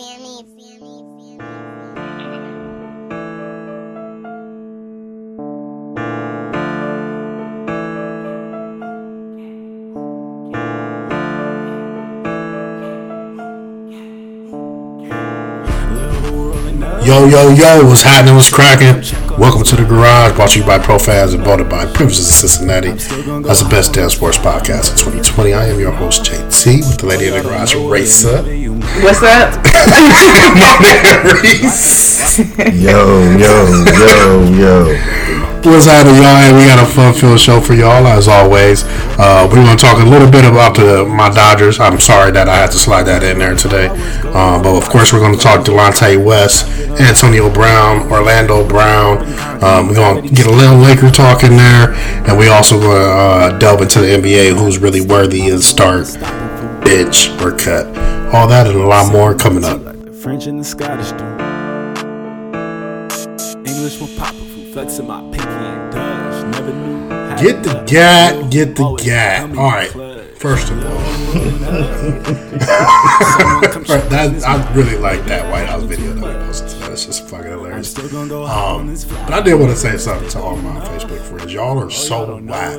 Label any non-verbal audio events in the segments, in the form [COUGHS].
Yo, yo, yo, what's happening? What's cracking? Welcome to the garage, brought to you by Profans and voted by Privileges of Cincinnati. That's the best damn sports podcast of 2020. I am your host, JT, with the lady in the garage, Racer. What's up? My man, Reese. Yo, yo, yo, yo. What's happening, y'all? And we got a fun-filled show for y'all, as always. Uh, we're going to talk a little bit about the my Dodgers. I'm sorry that I had to slide that in there today. Uh, but, of course, we're going to talk Delonte West, Antonio Brown, Orlando Brown. Um, we're going to get a little Laker talk in there. And we also going to uh, delve into the NBA, who's really worthy of start, bitch, or cut. All that and a lot more coming up. Like the French and the Scottish do. English will pop if flexing my pinky and Dutch. Never knew. Get the gat, get the gat. All right. First of all, Someone come shake [LAUGHS] that, I really like that White House video that we posted today. It's just fucking hilarious. still gonna go um, on. But I did want to say something to all my Facebook friends. Y'all are oh, so whack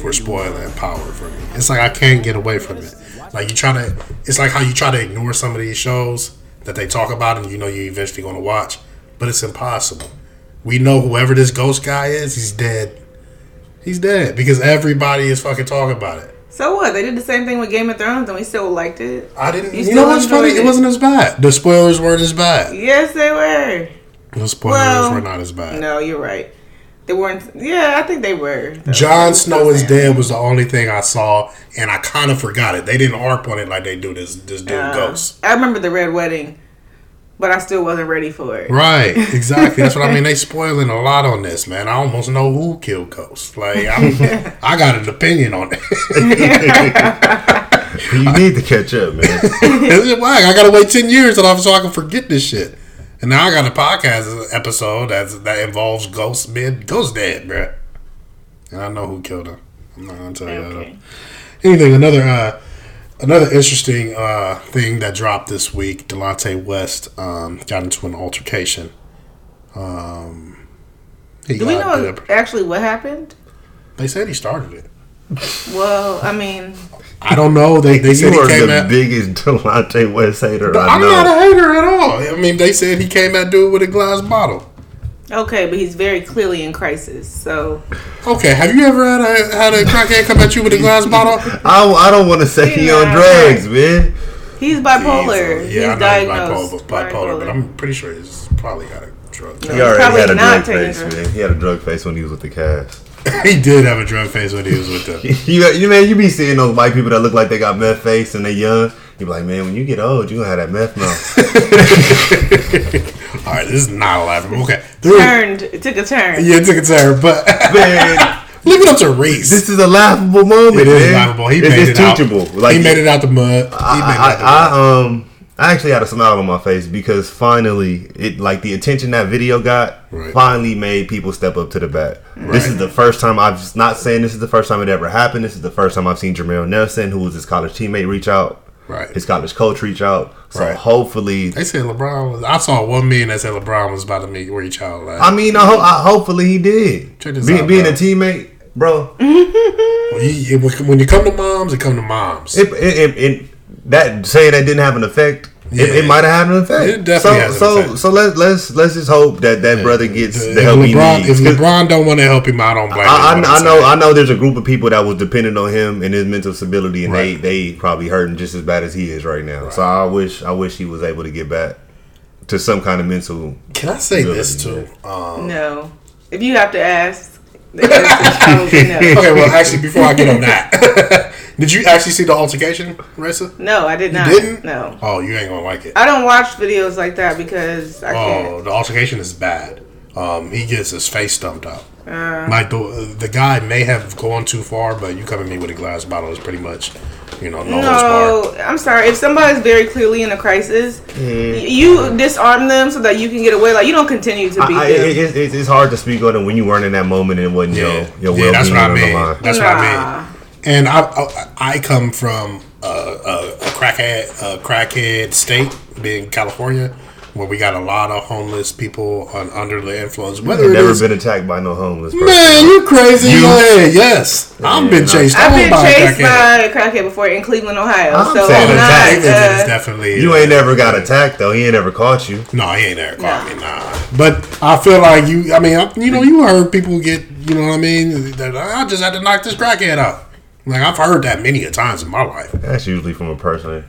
for spoiling power for me. It's like I can't get away from it. Like you try to, it's like how you try to ignore some of these shows that they talk about and you know you're eventually going to watch, but it's impossible. We know whoever this ghost guy is, he's dead. He's dead because everybody is fucking talking about it. So what? They did the same thing with Game of Thrones, and we still liked it. I didn't. You You, know what's funny? It it? wasn't as bad. The spoilers weren't as bad. Yes, they were. The spoilers Well, were not as bad. No, you're right. They weren't. Yeah, I think they were. though. Jon Snow is dead was the only thing I saw, and I kind of forgot it. They didn't harp on it like they do this this dude Uh, Ghost. I remember the Red Wedding, but I still wasn't ready for it. Right, exactly. That's what I mean. They [LAUGHS] spoiling a lot on this, man. I almost know who killed Ghost. Like, I'm, [LAUGHS] I got an opinion on it. [LAUGHS] You need to catch up, man. It's whack. I gotta wait ten years so I so I can forget this shit. And now I got a podcast episode that's, that involves Ghost being Ghost dead, bruh. And I know who killed him. I'm not gonna tell you that. Anything another uh another interesting uh thing that dropped this week delonte west um got into an altercation um he Do we know actually what happened? they said he started it Well, I mean, i don't know they they said you he are came the at biggest [LAUGHS] Delonte West hater I i'm know. not a hater at all i mean they said he came out dude with a glass bottle okay, but he's very clearly in crisis. So okay have you ever had a had a crackhead come at you with a glass bottle I, [LAUGHS] I don't want to say he on drugs, man. he's bipolar. yeah he's i know diagnosed he's bipolar, bipolar but i'm pretty sure he's probably got a drug He already had a drug taking face, man. He had a drug face when he was with the Cavs. [LAUGHS] he did have a drug face when he was with them [LAUGHS] You, you man, you be seeing those white people that look like they got meth face and they young. You be like, man, when you get old, you gonna have that meth mouth. [LAUGHS] all right this is not a laughable okay There turned. It took a turn. Yeah, it took a turn, but man, leave it up to Reese. this is a laughable moment. it is man. laughable. He it's, made it's it out. teachable. Like he made it out the mud. He made it I, out the I, mud. I um I actually had a smile on my face because finally it like the attention that video got Right. finally made people step up to the bat. This is the first time I've just not saying this is the first time it ever happened. This is the first time I've seen Jameer Nelson, who was his college teammate, reach out. Right. His college coach reach out. So Right. hopefully They said LeBron was. I saw one meme that said LeBron was about to meet reach out. Like, I mean I, ho- I hopefully he did. Be- out, being bro. a teammate, bro. [LAUGHS] when, you, when you come to moms, it come to moms. it, it, it, it that saying that didn't have an effect. It, Yeah. it might have had an effect. It definitely so, has an so, effect. So let's let's let's just hope that that brother gets if the help he LeBron, needs. if 'Cause LeBron don't want to help him, I don't blame. I, what I, I know saying. I know there's a group of people that was dependent on him and his mental stability, and Right. they they probably hurting just as bad as he is right now. So I wish I wish he was able to get back to some kind of mental. Can I say Really, this too? Um, No. If you have to ask, [LAUGHS] the answer is probably no. okay, well, actually, before I get on that, [LAUGHS] did you actually see the altercation, Ressa? No, I did not. You not. didn't? No. Oh, you ain't gonna like it. I don't watch videos like that because I Oh, can't. the altercation is bad. Um, he gets his face stumped out. Uh. like the the guy may have gone too far, but you coming at me with a glass bottle is pretty much, you know, no, No, I'm sorry. If somebody's very clearly in a crisis, y- you disarm them so that you can get away. Like you don't continue to be. I, I, it, it, it's- it's hard to speak on it when you weren't in that moment and it wasn't Yeah, your your yeah, well that's what I being on mean. the line. That's what I mean. And I, I I come from a, a, a crackhead a crackhead state, being California, where we got a lot of homeless people on, under the influence. Whether I've never is- been attacked by no homeless person. Man, you crazy? You- Go ahead. Yes, I've been no. chased. I've been by a chased crackhead. by a crackhead before in Cleveland, Ohio. I'm so saying I'm not. attack. Is Uh, definitely. You ain't never got attacked though. He ain't ever caught you. No, he ain't ever caught No. me. Nah, but I feel like you. I mean, you know, you heard people get. You know what I mean? That I just had to knock this crackhead out. Like I've heard that many a times in my life. That's usually from a person.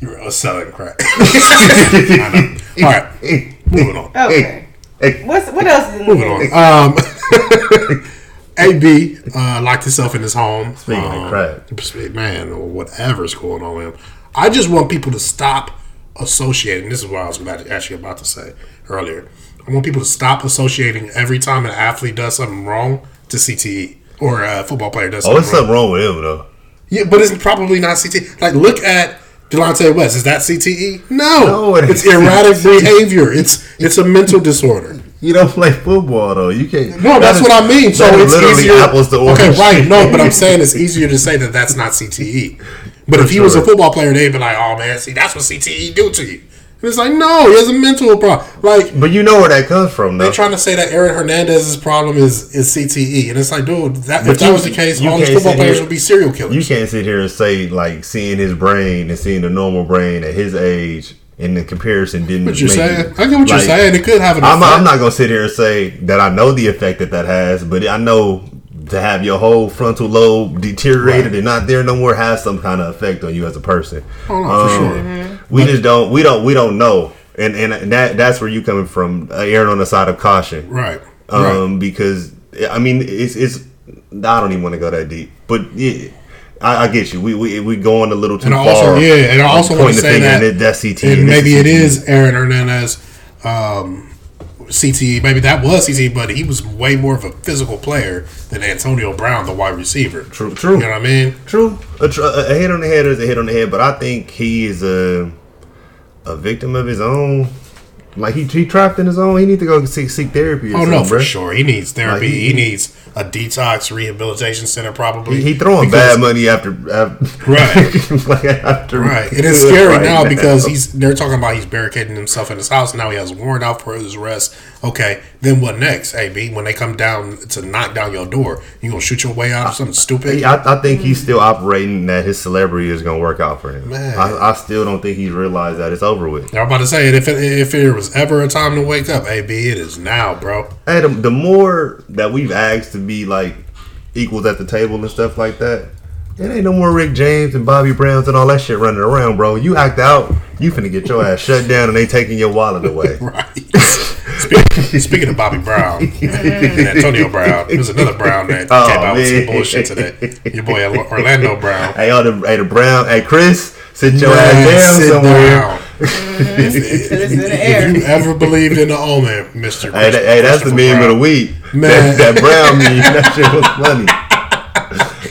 You're a selling crack. [LAUGHS] I know. All right, moving on. okay. Hey, What's what else is in Moving on. Um, [LAUGHS] AB uh, locked himself in his home. Speaking of Um, crack. man, or whatever's going on with him. I just want people to stop associating. This is what I was about to, actually about to say earlier. I want people to stop associating every time an athlete does something wrong to CTE or a football player does oh, it's wrong. something wrong with him though. Yeah, but it's probably not CTE. Like, look at Delonte West. Is that CTE? No, No, it it's erratic [LAUGHS] behavior. It's it's a mental disorder. You don't play football though. You can't. No, that's that is- what I mean. So it's literally easier. apples to oranges. okay, right? No, but I'm saying it's [LAUGHS] easier to say that that's not CTE. But if he was a football player, they'd be like, "Oh man, see, that's what CTE do to you." And it's like, no, he has a mental problem. Like But you know where that comes from, though. they're trying to say that Aaron Hernandez's problem is is CTE, and it's like, dude, that, But if that was the case, you all these football players here- would be serial killers. You can't sit here and say like seeing his brain and seeing the normal brain at his age and the comparison didn't. what you're make saying? it- I get what you're saying. It could have an I'm, effect. I'm not gonna sit here and say that I know the effect that that has, but I know to have your whole frontal lobe deteriorated Right. and not there no more has some kind of effect on you as a person. Oh, no, for sure. Um, mm-hmm. We just don't. We don't. We don't know, and and that that's where you coming from, uh, erring on the side of caution, Right. Um, right. because I mean, it's it's. I don't even want to go that deep, but yeah. I, I get you. We we we going a little too And I far. also, yeah, and I also want to say that, and that's CT. and and maybe it CTE. is Aaron Hernandez, um, CTE. Maybe that was CTE, but he was way more of a physical player than Antonio Brown, the wide receiver. True, true. You know what I mean? True. A, tr- a hit on the head is a hit on the head, but I think he is a a victim of his own. Like he he trapped in his own. He needs to go seek, seek therapy. Or Oh no, for bruh. sure. He needs therapy. Like, he, he- needs a detox rehabilitation center, probably. He, he throwing bad money after, after Right. [LAUGHS] like after Right, [LAUGHS] and it's scary right now because he's they're talking about he's barricading himself in his house. Now he has a warrant out for his arrest. Okay, then what next, AB? When they come down to knock down your door, you gonna shoot your way out of something stupid? I, I think he's still operating that his celebrity is going to work out for him. Man. I, I still don't think he's realized that it's over with. I'm about to say it. If it, if there was ever a time to wake up, AB, it is now, bro. Hey, the, the more that we've asked to be like equals at the table and stuff like that, it ain't no more Rick James and Bobby Browns and all that shit running around, bro. You act out, you finna get your ass shut down and they taking your wallet away. [LAUGHS] Right. [LAUGHS] speaking, speaking of Bobby Brown and Antonio Brown, there's another Brown that Oh, came out with some man. bullshit today. Your boy Orlando Brown. Hey, all the, hey, the Brown, hey, Chris, sit your Man, ass down sit somewhere. down. Mm-hmm. If, if- It's in the if you ever believed in the omen, Mister, Hey, that, hey, that's the meme of the week. Man. That, that Brown meme, [LAUGHS] that shit was funny.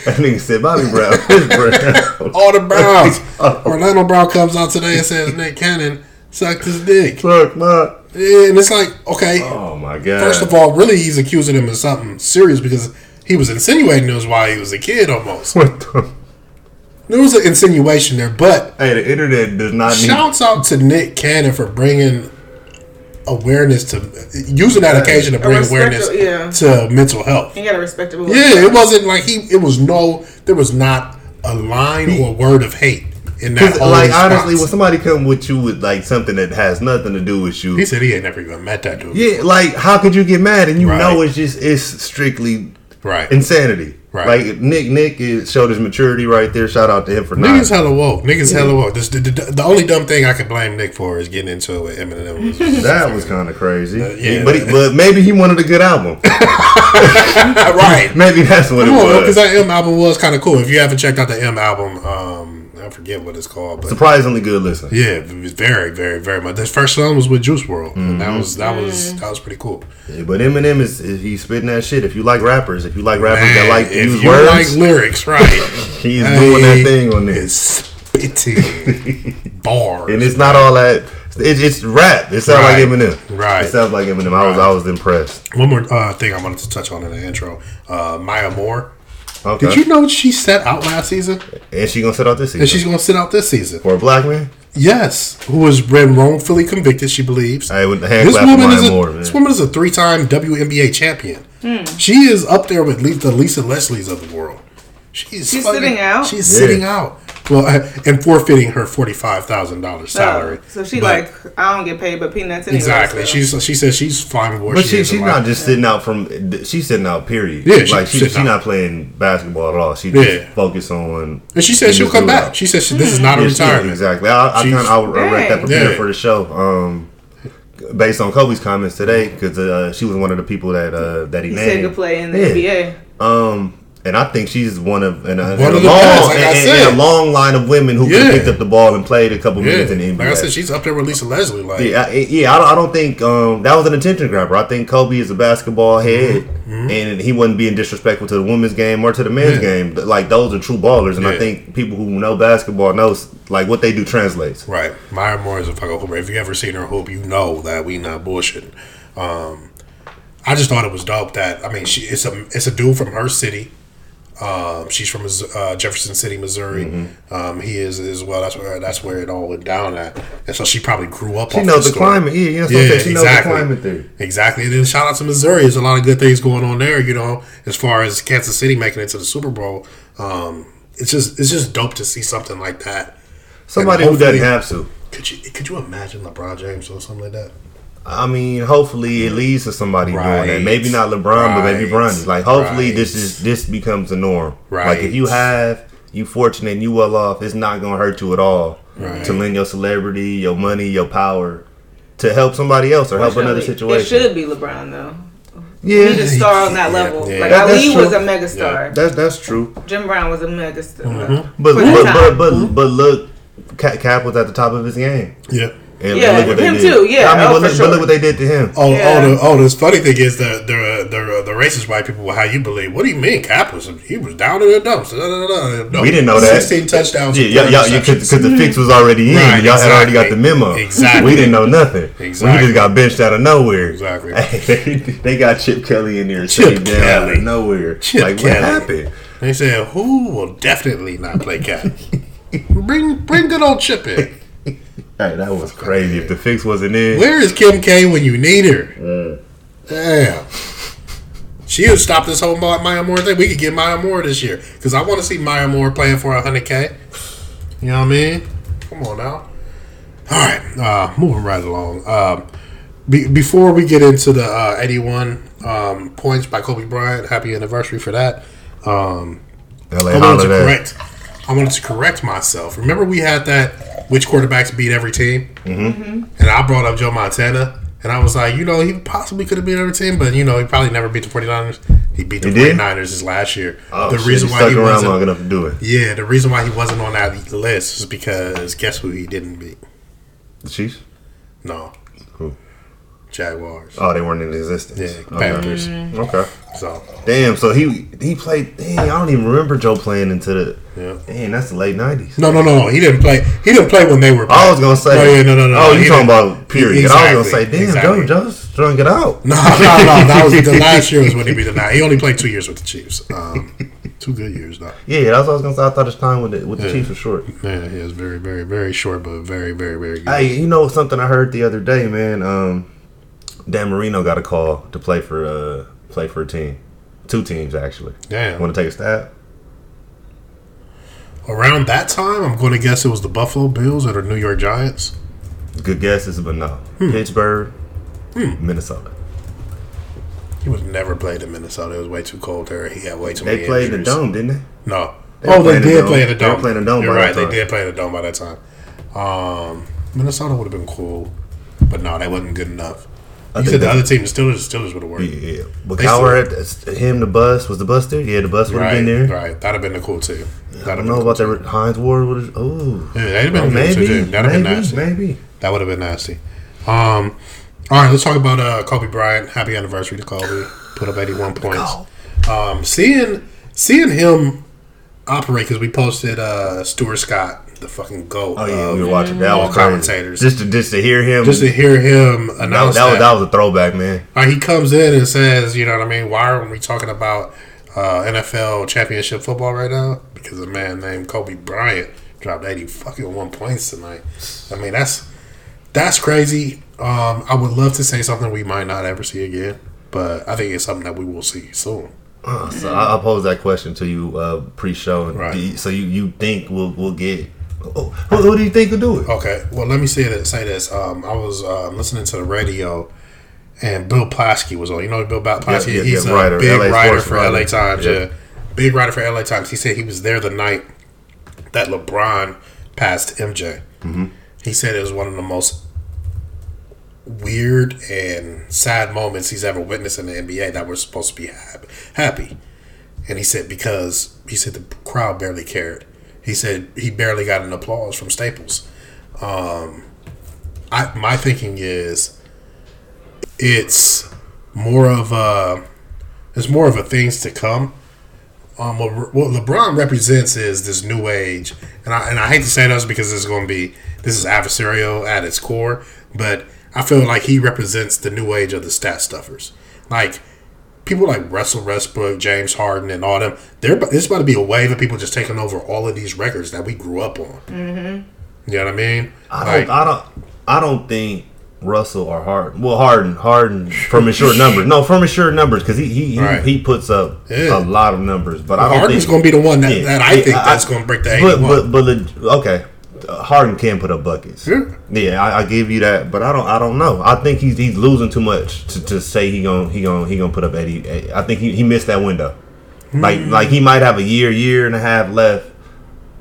That nigga said Bobby Brown, [LAUGHS] Chris Brown. All the Browns. [LAUGHS] Orlando Brown comes out today and says Nick Cannon sucked his dick. Fuck, man. Yeah, and it's like, okay, Oh my god. first of all, really, he's accusing him of something serious because he was insinuating it was while he was a kid almost. what the? There was an insinuation there, but Hey, the internet does not need. shouts out to Nick Cannon for bringing awareness to using that occasion to bring awareness yeah. to mental health. You got a respectable. Yeah, it wasn't like he. It was no. There was not a line or a word of hate in that whole like response. honestly, when somebody come with you with like something that has nothing to do with you, he said he ain't never even met that dude. yeah, like how could you get mad and you Right. know it's just it's strictly Right. insanity. Right. Like Nick, Nick is, showed his maturity right there. Shout out to him for. Niggas hella woke. Niggas hella woke. This, the, the, the only dumb thing I could blame Nick for is getting into it with Eminem. [LAUGHS] That was kind of crazy. yeah. but he, but maybe he wanted a good album. [LAUGHS] [LAUGHS] right. maybe that's what it because was. Because that M album was kind of cool. If you haven't checked out the M album, um, I forget what it's called, but Surprisingly good listen. yeah, it was very, very, very much. This first song was with Juice WRLD, and Mm-hmm. that was that was that was pretty cool. Yeah, but Eminem is, is he's spitting that shit. If you like rappers, if you like rappers that Man, like to if use you words, like lyrics, right? [LAUGHS] he's doing that thing on It's this. spitting [LAUGHS] bars, And it's not all that. It, it's rap. It sounds Right. like Eminem. Right. It sounds like Eminem. I was Right. I was impressed. One more uh, thing I wanted to touch on in the intro. Uh, Maya Moore, Okay. Did you know she set out last season? And she gonna sit out this season And she's going to sit out this season. for a black man. Yes, who was been wrongfully convicted, she believes. Hey, with the hand This clap woman, is a, Moore, man. this woman is a three-time WNBA champion. Hmm. She is up there with the Lisa Leslie's of the world. She's, She's sitting out? She's Yeah. sitting out. Well, [LAUGHS] and forfeiting her forty-five thousand dollars salary. Oh, so she But- like I don't get paid but peanuts anyway. exactly. so. She's she says she's fine with where But she, she, is in she's life. not just sitting out from. She's sitting out. Period. Yeah, she's like she, sitting she's not playing basketball at all. She just Yeah. focus on. And she said she'll come back. She said she, this is not a Yeah, she- retirement. exactly. I, I kind of I read that Dang. prepared Yeah. for the show. Um, based on Kobe's comments today, because uh, she was one of the people that uh, that he, he named. said could play in the Yeah. NBA. Um, and I think she's one of and a, One and of a long, best, like and- and a long line of women who Yeah. picked up the ball and played a couple Yeah, minutes in the NBA. like I said, she's up there with Lisa Leslie. Like, Yeah, I, yeah. I don't, I don't think um, that was an attention grabber. I think Kobe is a basketball head, Mm-hmm. and he wasn't being disrespectful to the women's game or to the men's Yeah. game. But, Like those are true ballers, and I think people who know basketball knows like what they do translates. Right. Maya Moore is a fucking hooper. If you ever seen her hoop, you know that we not bullshitting. Um, I just thought it was dope that I mean, she it's a it's a dude from her city. Um, she's from uh, Jefferson City, Missouri. Mm-hmm. Um, he is as well. That's where that's where it all went down at, and so she probably grew up. She off knows the story. climate. Yeah, yeah, that's Yeah, saying. She knows the exactly. climate there. Exactly. And then shout out to Missouri. There's a lot of good things going on there. You know, as far as Kansas City making it to the Super Bowl. Um, it's just it's just dope to see something like that. Somebody who doesn't have to. Could you could you imagine LeBron James or something like that? I mean, hopefully it leads to somebody doing Right. that. Maybe not LeBron, but maybe Right. Bronny. Like, hopefully Right. this is this becomes the norm. Right. Like, if you have you fortunate and you well off, it's not gonna hurt you at all Right. to lend your celebrity, your money, your power to help somebody else or help another Fortunately, It situation. should be LeBron though. Yeah, He's a star on that level. yeah. Like That- Ali was a megastar. that's that's true. Jim Brown was a megastar. Mm-hmm. But For but, but but but look, Kap, Kap was at the top of his game. Yeah. And Yeah, look what they him did. too, yeah, I mean, oh, but, look, sure. but look what they did to him. Oh, oh Yeah. oh, the, oh, the funny thing is the the the the racist white people. How you believe? What do you mean? Kap was he was down in the dumps? No, We didn't know that. Sixteen touchdowns. Yeah, with yeah, four yeah, because interceptions. the fix was already in. Right, Y'all had already got the memo. Exactly. We didn't know nothing. Exactly. We just got benched out of nowhere. Exactly. Hey, [LAUGHS] they got Chip Kelly in there, Chip Chip down out of nowhere. Chip like Kelly. what happened? They said who will definitely not play Kap. [LAUGHS] bring bring good old Chip in. Hey, that was crazy. If the fix wasn't in, Where is Kim K when you need her? Mm. Damn. She would stop this whole Ma- Maya Moore thing. We could get Maya Moore this year because I want to see Maya Moore playing for hundred k. You know what I mean? Come on now. All right, uh, moving right along. Um, be, before we get into the uh, 81 um, points by Kobe Bryant, happy anniversary for that. Um, LA I wanted to Holiday. correct. I wanted to correct myself. Remember, we had that which quarterbacks beat every team, mm-hmm. and I brought up Joe Montana, and I was like, you know, he possibly could have beat every team, but you know, he probably never beat the 49ers. He beat the He did? 49ers his last year. Oh, the shit, reason why he wasn't, long enough to do it. yeah, the reason why he wasn't on that list is because guess who he didn't beat? The Chiefs? No? Jaguars. Oh, they weren't in existence. Yeah, Okay. Panthers. Okay. So Damn. So he he played. Dang, I don't even remember Joe playing into the. yeah. Dang, that's the late nineties. No, no, no, no. He didn't play. He didn't play when they were. I was gonna say. No, yeah, no, no, no. Oh, you talking about period? Exactly, I was gonna say, damn, exactly. Joe, Joe's trying to get out. No, no, no. That was the [LAUGHS] last year was when he beat the nine. He only played two years with the Chiefs. Um, two good years though. Yeah, that's what I was gonna say. I thought his time with the with the Yeah. Chiefs was short. Yeah, he was very, very, very short, but very, very, very good. Hey, you know something I heard the other day, man? Um, Dan Marino got a call to play for uh play for a team, two teams actually. Damn. Want to take a stab? Around that time, I'm going to guess it was the Buffalo Bills or the New York Giants. Good guesses, but no. Hmm. Pittsburgh, Minnesota. He was never played in Minnesota. It was way too cold there. He had way too many They played in the dome, didn't they? No. They oh, they the did dome. play in the They were dome. the dome You're right. They did play in the dome by that time. Um, Minnesota would have been cool, but no, they wasn't good enough. I You think said the other team, the Steelers, the Steelers would have worked. Yeah, yeah. But They Cowher, had- him, the bus was the bus there. Yeah, the bus would have Right, been there. right. That'd have been the cool team. That'd I don't know the about cool that. Hines Ward would have. Oh. Yeah, that'd have been Well, maybe, maybe, too. That'd have been nasty. maybe. That would have been nasty. Um, all right, let's talk about uh, Kobe Bryant. Happy anniversary to Kobe. Put up 81 points. Um, seeing seeing him operate because we posted uh, Stuart Scott, the fucking goat. Oh yeah, we were watching that. all commentators. Just to just to hear him. just to hear him that, announce that, was, that. that was a throwback, man. Like, he comes in and says, you know what I mean? Why aren't we talking about uh, NFL championship football right now because a man named Kobe Bryant dropped eighty fucking one points tonight. I mean that's that's crazy. Um, I would love to say something we might not ever see again, but I think it's something that we will see soon. Uh, so I, I posed that question to you uh, pre-show. Right. you- So you, you think we'll we'll get? Oh, who, who do you think will do it? Okay, well, let me say that. Say this. Um, I was um, listening to the radio, and Bill Plaschke was on. You know Bill Plaschke? Yeah, yeah, He's yeah, a writer, big LA writer for writer. LA Times. Yeah. Yeah. big writer for LA Times. He said he was there the night that LeBron passed MJ. Mm-hmm. He said it was one of the most weird and sad moments he's ever witnessed in the NBA that we're supposed to be happy. And he said because he said the crowd barely cared. He said he barely got an applause from Staples. Um, I my thinking is it's more of a it's more of a things to come. Um, what, what LeBron represents is this new age, and I and I hate to say this because it's going to be this is adversarial at its core, but I feel like he represents the new age of the stat stuffers. Like people like Russell Westbrook, James Harden, and all them. They're it's about to be a wave of people just taking over all of these records that we grew up on. Mm-hmm. You know what I mean? I Like- don't. I don't. I don't think Russell or Harden. Well, Harden. Harden from his short numbers. No, from his short numbers because he he, he Right. he puts up Yeah. a lot of numbers. But I don't Harden's going to be the one that, Yeah. that I Yeah, think I- that's going to break the But but but okay, Harden can put up buckets. Yeah. Yeah, I, I give you that, but I don't. I don't know. I think he's he's losing too much to, to say he gon' he gon' he gonna put up eighty. I think he, he missed that window. Like Hmm. like he might have a year year and a half left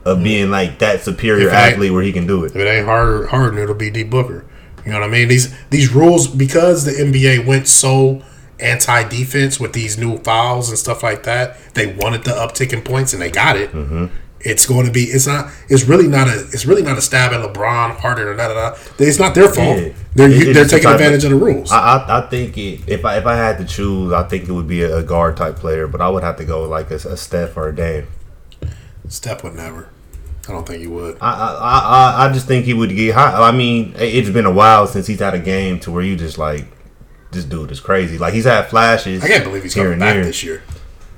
of being like that superior If it ain't- athlete where he can do it. If it ain't Harden, Harden, it'll be D Booker. You know what I mean? These these rules because the NBA went so anti defense with these new fouls and stuff like that. They wanted the uptick in points and they got it. Mm-hmm. It's going to be. It's not. It's really not a. It's really not a stab at LeBron, Harden, or da da da. It's not their fault. Yeah. They're It- they're taking advantage of, of- the rules. I, I I think it, if I if I had to choose, I think it would be a, guard type player, but I would have to go with like a, a Steph or a Dame. Steph would never. I don't think he would. I, I I I just think he would get high. I mean, it- it's been a while since he's had a game to where you just like, this dude is crazy. Like he's had flashes. I can't believe he's here coming back there. this year.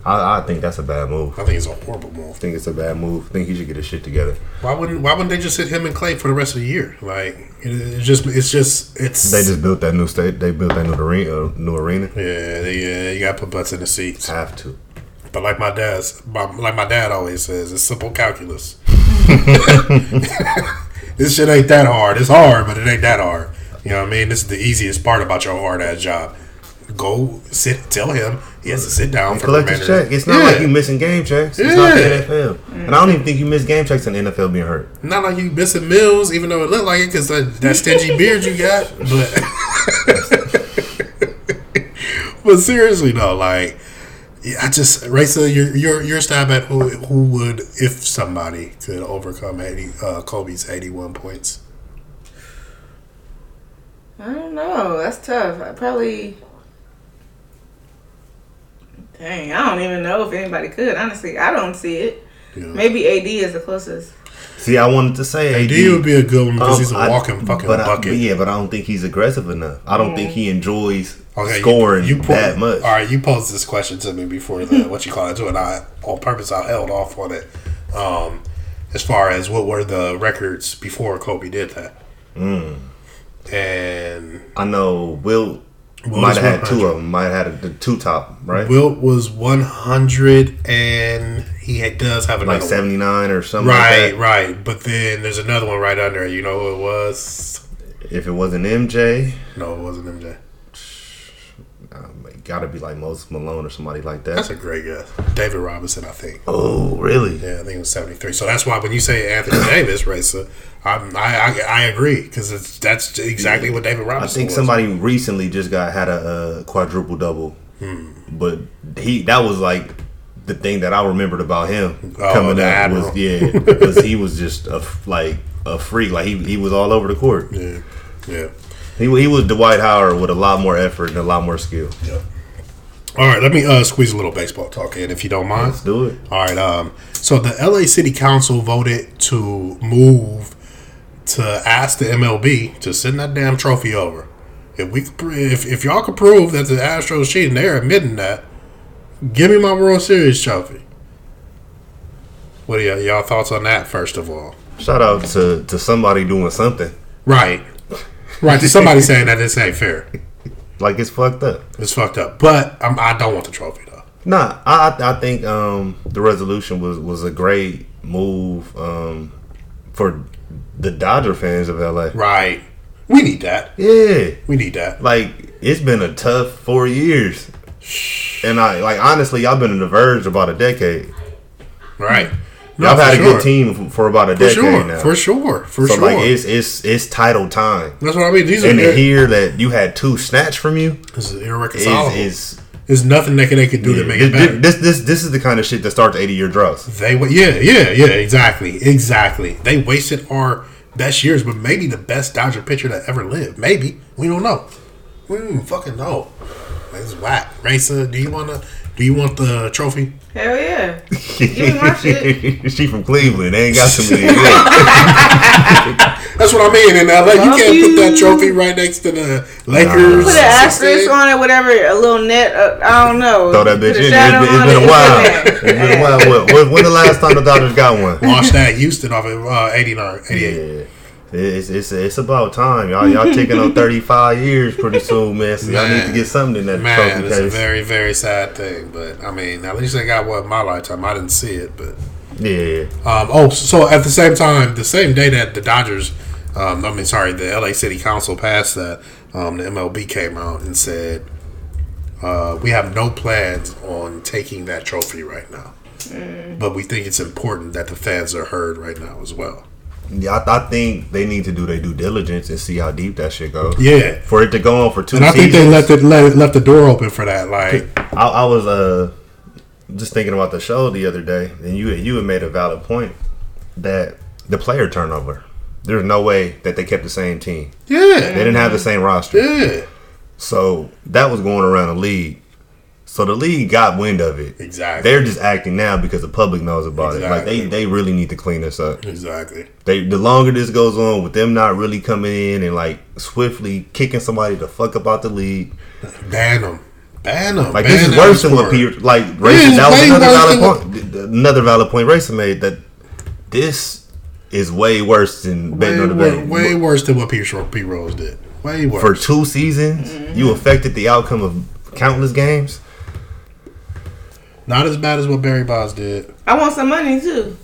I, I think that's a bad move. I think it's a horrible move. I think it's a bad move. I think he should get his shit together. Why wouldn't Why wouldn't they just hit him and Clay for the rest of the year? Like it, it's just it's just it's They just built that new state. They built that new arena. Uh, new arena. yeah they, yeah you got to put butts in the seats. Have to. But like my dad's my, like my dad always says, it's simple calculus. [LAUGHS] [LAUGHS] this shit ain't that hard. It's hard, but it ain't that hard. You know what I mean? This is the easiest part about your hard ass job. Go sit. Tell him he has to sit down for Collect his remainder. check. It's not Yeah. like you missing game checks. It's not the Yeah. NFL. And I don't even think you miss game checks in the NFL being hurt. Not like you missing meals, even though it looked like it because that, that stingy [LAUGHS] beard you got. But [LAUGHS] but seriously though, like I just Raisa, your your your stab at who who would if somebody could overcome eighty uh, Kobe's eighty one points. I don't know. That's tough. I probably. Dang, I don't even know if anybody could. Honestly, I don't see it. You know? Maybe AD is the closest. See, I wanted to say AD. D would be a good one because Um, he's a walking fucking but I- bucket. but yeah, but I don't think he's aggressive enough. I don't think he enjoys Okay, scoring you, you po- that much. All right, you posed this question to me before the what you call it, and I on purpose I held off on it. Um, as far as what were the records before Kobe did that, Mm. and I know Wilt Wilt might have had two of them. Might have had the two top, right? Wilt was one hundred, and he had, does have another like seventy nine or something Right, like right. But then there's another one right under. You know who it was? If it wasn't MJ, No, it wasn't MJ. It gotta be like Moses Malone or somebody like that. That's a great guess. David Robinson, I think. oh, really? Yeah, I think it was seventy three. So that's why when you say Anthony [COUGHS] Davis, Racer, I'm, I, I I agree because it's that's exactly what David Robinson I think was. somebody recently just got had a, uh quadruple double, Hmm. but he that was like the thing that I remembered about him Oh, coming up was yeah [LAUGHS] because he was just a like a freak like he he was all over the court. Yeah, yeah. He he was Dwight Howard with a lot more effort and a lot more skill. All right, let me uh, squeeze a little baseball talk in, if you don't mind. Let's do it. All right. Um. So the LA City Council voted to move to ask the MLB to send that damn trophy over. If we could, if if y'all could prove that the Astros cheating, they're admitting that. Give me my World Series trophy. What are y'all, y'all thoughts on that? First of all, Shout out to, to somebody doing something. right, right. To somebody saying that this ain't fair. Like it's fucked up. It's fucked up. But I'm, I don't want the trophy though. Nah, I I think um, the resolution was was a great move um, for the Dodger fans of LA. Right. We need that. Yeah, We need that. like it's been a tough four years, and I like honestly, y'all been on the verge about a decade. Right. No, Y'all had a sure. good team for about a decade. For decade sure. now. For sure. For so sure. like it's it's it's title time, That's what I mean. These are and to hear that you had two snatched from you this is is irreconcilable. is There's nothing can, they can do to make it better. this this this is the kind of shit that starts eighty year droughts. They yeah yeah yeah exactly exactly. They wasted our best years, but maybe the best Dodger pitcher that ever lived. Maybe we don't know. We don't even fucking know. It's whack. Racer, do you wanna? Do you want the trophy? Hell yeah. Give me my [LAUGHS] shit. she from Cleveland. They ain't got too many. [LAUGHS] That's what I mean. In LA, you can't put that trophy right next to the Lakers. Put an asterisk on it, whatever, a little net. Uh, I don't know. Throw that bitch Put in. a It's shadow been, it's on been it, a while. [LAUGHS] it's It's in there. been a while. When, when, when the last time the Dodgers got one? Watch that Houston off of uh, 89, 88. Yeah. It's, it's it's about time, y'all. Y'all taking on [LAUGHS] thirty five years pretty soon, man. So y'all need to get something in that Man, trophy it's a case. very, very sad thing. But I mean, at least I got one in my lifetime. I didn't see it, but yeah, um, oh, so at the same time, the same day that the Dodgers, um, I mean, sorry, the LA City Council passed that, um, the MLB came out and said, uh, we have no plans on taking that trophy right now, but we think it's important that the fans are heard right now as well. Yeah. I, I think they need to do their due diligence and see how deep that shit goes. Yeah, For it to go on for two and I think they left it let, left the door open for that. Like, I, I was uh just thinking about the show the other day, and you you had made a valid point that the player turnover. There's no way that they kept the same team. Yeah, they didn't have the same roster. yeah, So that was going around the league. So the league got wind of it. exactly, They're just acting now because the public knows about it. Like they, they really need to clean this up. exactly. They the longer this goes on with them not really coming in and like swiftly kicking somebody the fuck about the league. Ban them, ban them. Like this is worse than what Peter like Racing that was way another valid point another valid point Racing made that this is way worse than betting Way, on the bet. way worse than what P. Ro- P. Rose did. Way worse. For two seasons, you affected the outcome of countless games. Not as bad as what Barry Bonds did. I want some money too.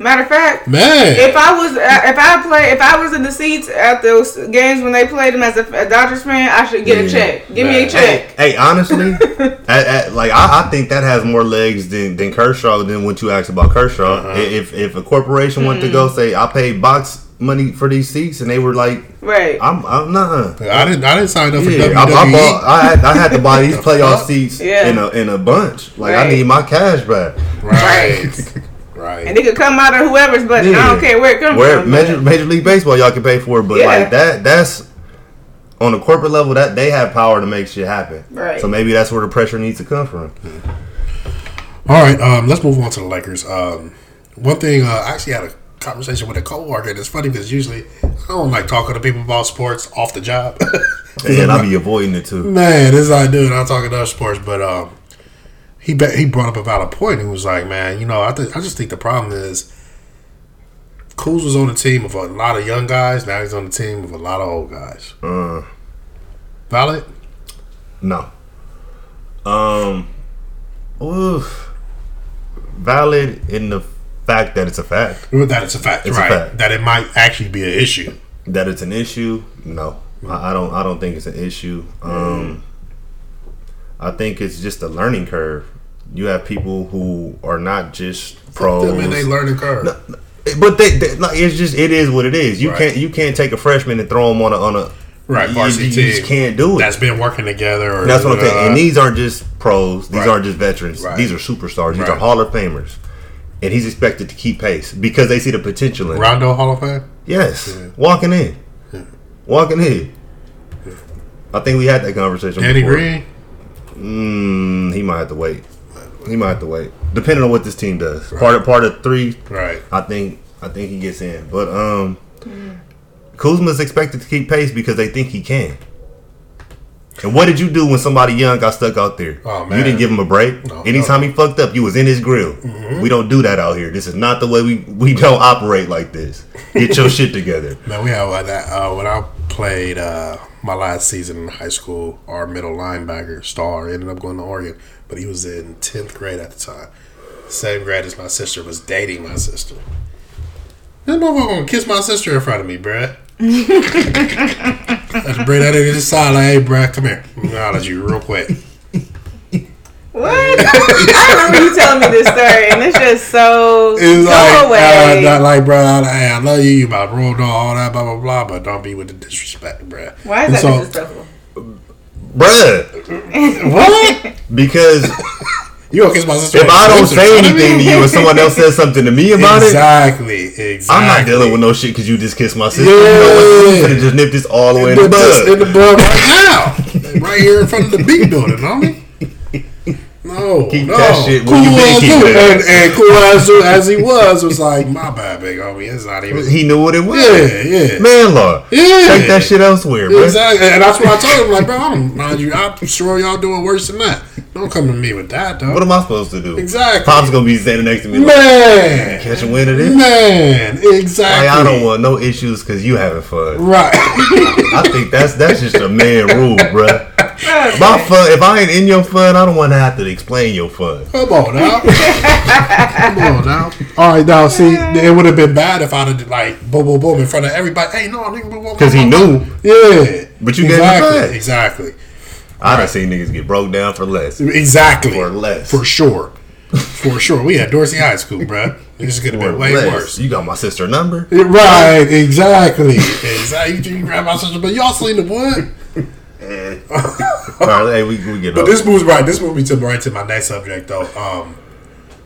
Matter of fact, Man, if I was uh, if I play if I was in the seats at those games when they played them as a, a Dodgers fan, I should get a check. Give me a check. Hey, honestly, [LAUGHS] at, at, like I, I think that has more legs than, than Kershaw. Than what you asked about Kershaw. Uh-huh. If if a corporation wanted to go say I paid box money for these seats, and they were like, Right. I'm I'm not. I didn't. I didn't sign up for Yeah, WWE. I, I, bought, I, had, I had to buy these playoff seats Yeah. in a in a bunch. Like I need my cash back. right, [LAUGHS] right. And it could come out of whoever's budget. I don't care where it comes Where from. Major, but- Major League Baseball, y'all can pay for it, but Yeah. like that, that's on the corporate level. That they have power to make shit happen. Right. So maybe that's where the pressure needs to come from. All right. Um, let's move on to the Lakers. Um, one thing. Uh, I actually had a conversation with a coworker. and It's funny because usually I don't like talking to people about sports off the job. [LAUGHS] And I'll be avoiding it too. Man, this is how I do it. I'm talking other sports, but um, he be- he brought up about a valid point. He was like, "Man, you know, I think I just think the problem is, Kuz was on the team of a lot of young guys. Now he's on the team of a lot of old guys. Uh, Valid? no. Um. Oof. Valid in the fact that it's a fact. That it's a fact, It's a right? fact. That it might actually be an issue. That it's an issue. No, I, I don't. I don't think it's an issue. Um. I think it's just a learning curve. You have people who are not just pros. Them and they learning curve. But they, they like it's just it is what it is. You Right. can't you can't take a freshman and throw him on a on a Right, You, varsity you team. just can't do it. That's been working together. Or, That's what I'm saying. uh, And these aren't just pros. These Right. aren't just veterans. Right. These are superstars. These are Hall of Famers. And he's expected to keep pace because they see the potential in it. Rondo Hall of Fame. Yes. Walking in. Walking in. I think we had that conversation. Danny before. Green. Mm, he might have to wait. He might have to wait. Depending on what this team does. Part of part of three, Right. I think I think he gets in. But um Kuzma's expected to keep pace because they think he can. And what did you do when somebody young got stuck out there? Oh, You didn't give him a break. No, Anytime no. he fucked up, you was in his grill. We don't do that out here. This is not the way we we don't operate like this. Get your [LAUGHS] shit together. Man, we like that uh, when I played uh, my last season in high school. Our middle linebacker star ended up going to Oregon, but he was in tenth grade at the time. Same grade as my sister was dating my sister. This motherfucker gonna kiss my sister in front of me, bruh. I just bring that nigga to the side like, hey, bruh, come here. I'm gonna holler at you real quick. What? [LAUGHS] I remember you telling me this story, and it's just so It's go like, away. uh, not like, bro, I, I love you, you about road dog, all that, blah, blah, blah, but don't be with the disrespect, bruh. Why is And that so- disrespectful? Bruh. [LAUGHS] [LAUGHS] What? Because You my sister? if I don't say anything to you and someone else says something to me about it, exactly, exactly. I'm not dealing with no shit because you just kissed my sister. You Yeah. know what? You just nip this all the way in the this in the bud right [LAUGHS] now, right here in front of the B building, homie. No, Keep no. that shit cool you been as keeping and, and cool as, as he was was like, my bad, big homie. It's not even. He knew what it was. Yeah, yeah. Man law. Yeah. Take that shit elsewhere, bro. Exactly, and that's what I told him. Like, bro, I don't mind you. I'm sure y'all doing worse than that. Don't come to me with that, though. What am I supposed to do? Exactly. Pop's gonna be standing next to me like, Man, catch a wind of this? man, exactly. Like, I don't want no issues because you having fun. Right. I think that's that's just a man rule, bruh. My fun. If I ain't in your fun, I don't want to have to explain your fun. Come on now. [LAUGHS] Come on now. All right, now see, it would have been bad if I'd have like boom, boom, boom in front of everybody. Hey, no, nigga, boom, boom, Because he boom, boom. knew. Yeah. But you gave him exactly, back. exactly, I done seen niggas get broke down for less. exactly. For less. for sure, for sure. We had Dorsey High School, bruh. This is have For been way less. worse. You got my sister number. Right, exactly, exactly. You, you grab my sister, but y'all seen the one. [LAUGHS] All right, hey, we, we get But this moves right. This moves me to right to my next subject, though. Um,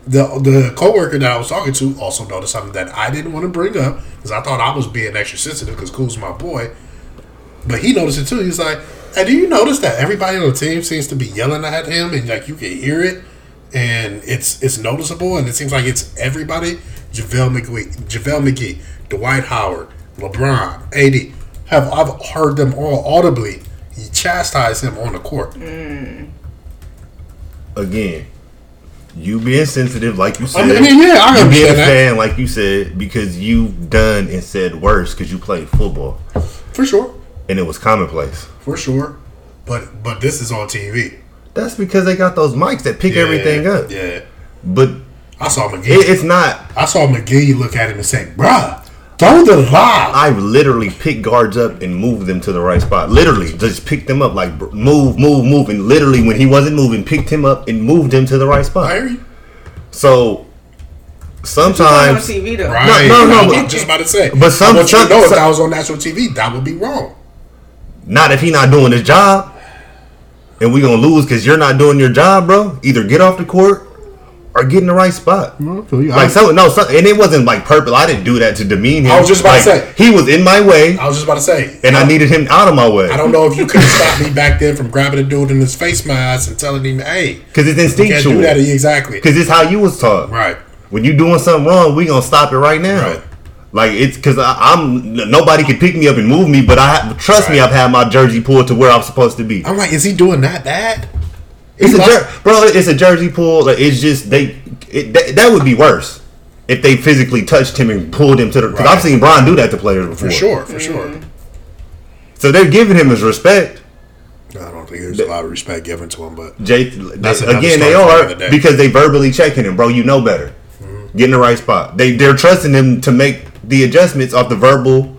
the the coworker that I was talking to also noticed something that I didn't want to bring up because I thought I was being extra sensitive because Cool's my boy. But he noticed it too. He's like, "Hey, do you notice that everybody on the team seems to be yelling at him, and like you can hear it, and it's it's noticeable, and it seems like it's everybody: JaVale McGee, JaVale McGee, Dwight Howard, LeBron, AD. Have I've heard them all audibly chastise him on the court. Mm. Again, you being sensitive, like you said. I mean, yeah, I you being a fan, like you said, because you've done and said worse because you played football For sure. and it was commonplace. For sure. But but this is on TV. That's because they got those mics that pick Yeah, everything up. Yeah. But I saw McGee. it, it's not. I saw McGee look at him and say, bruh, throw the lob. I've literally picked guards up and moved them to the right spot. Literally, just picked them up, like move, move, move, and literally when he wasn't moving, picked him up and moved him to the right spot. hear you. So on sometimes, TV though. Right. no, no, I'm just about to say. but some- I want you to some- know if some- that was on national TV, that would be wrong. not if he not doing his job, and we're gonna lose because you're not doing your job, bro. Either get off the court or get in the right spot. Like some, no, and it wasn't like purple. I didn't do that to demean him. I was just about to say. he was in my way, I was just about to say. and I needed him out of my way I don't know if you could have stopped me back then from grabbing a dude in his face mask and telling him, hey, because it's you can't do instinctual. that. Exactly. Because it's how you was taught. Right. When you doing something wrong, we gonna stop it right now. Right. Like it's because I'm nobody can pick me up and move me, but I trust me, I've had my jersey pulled to where I'm supposed to be. I'm like, is he doing that bad? It's a jer- bro. It's a jersey pull. Like, it's just they. It, that, that would be worse if they physically touched him and pulled him to the. Because Right. I've seen Brian do that to players before. For sure. For sure. Mm-hmm. So they're giving him his respect. I don't think there's a lot of respect given to him, but Jay, That's they- again, they are another day. because they verbally checking him, bro. You know better. Mm-hmm. Get in the right spot. They they're trusting him to make the adjustments off the verbal,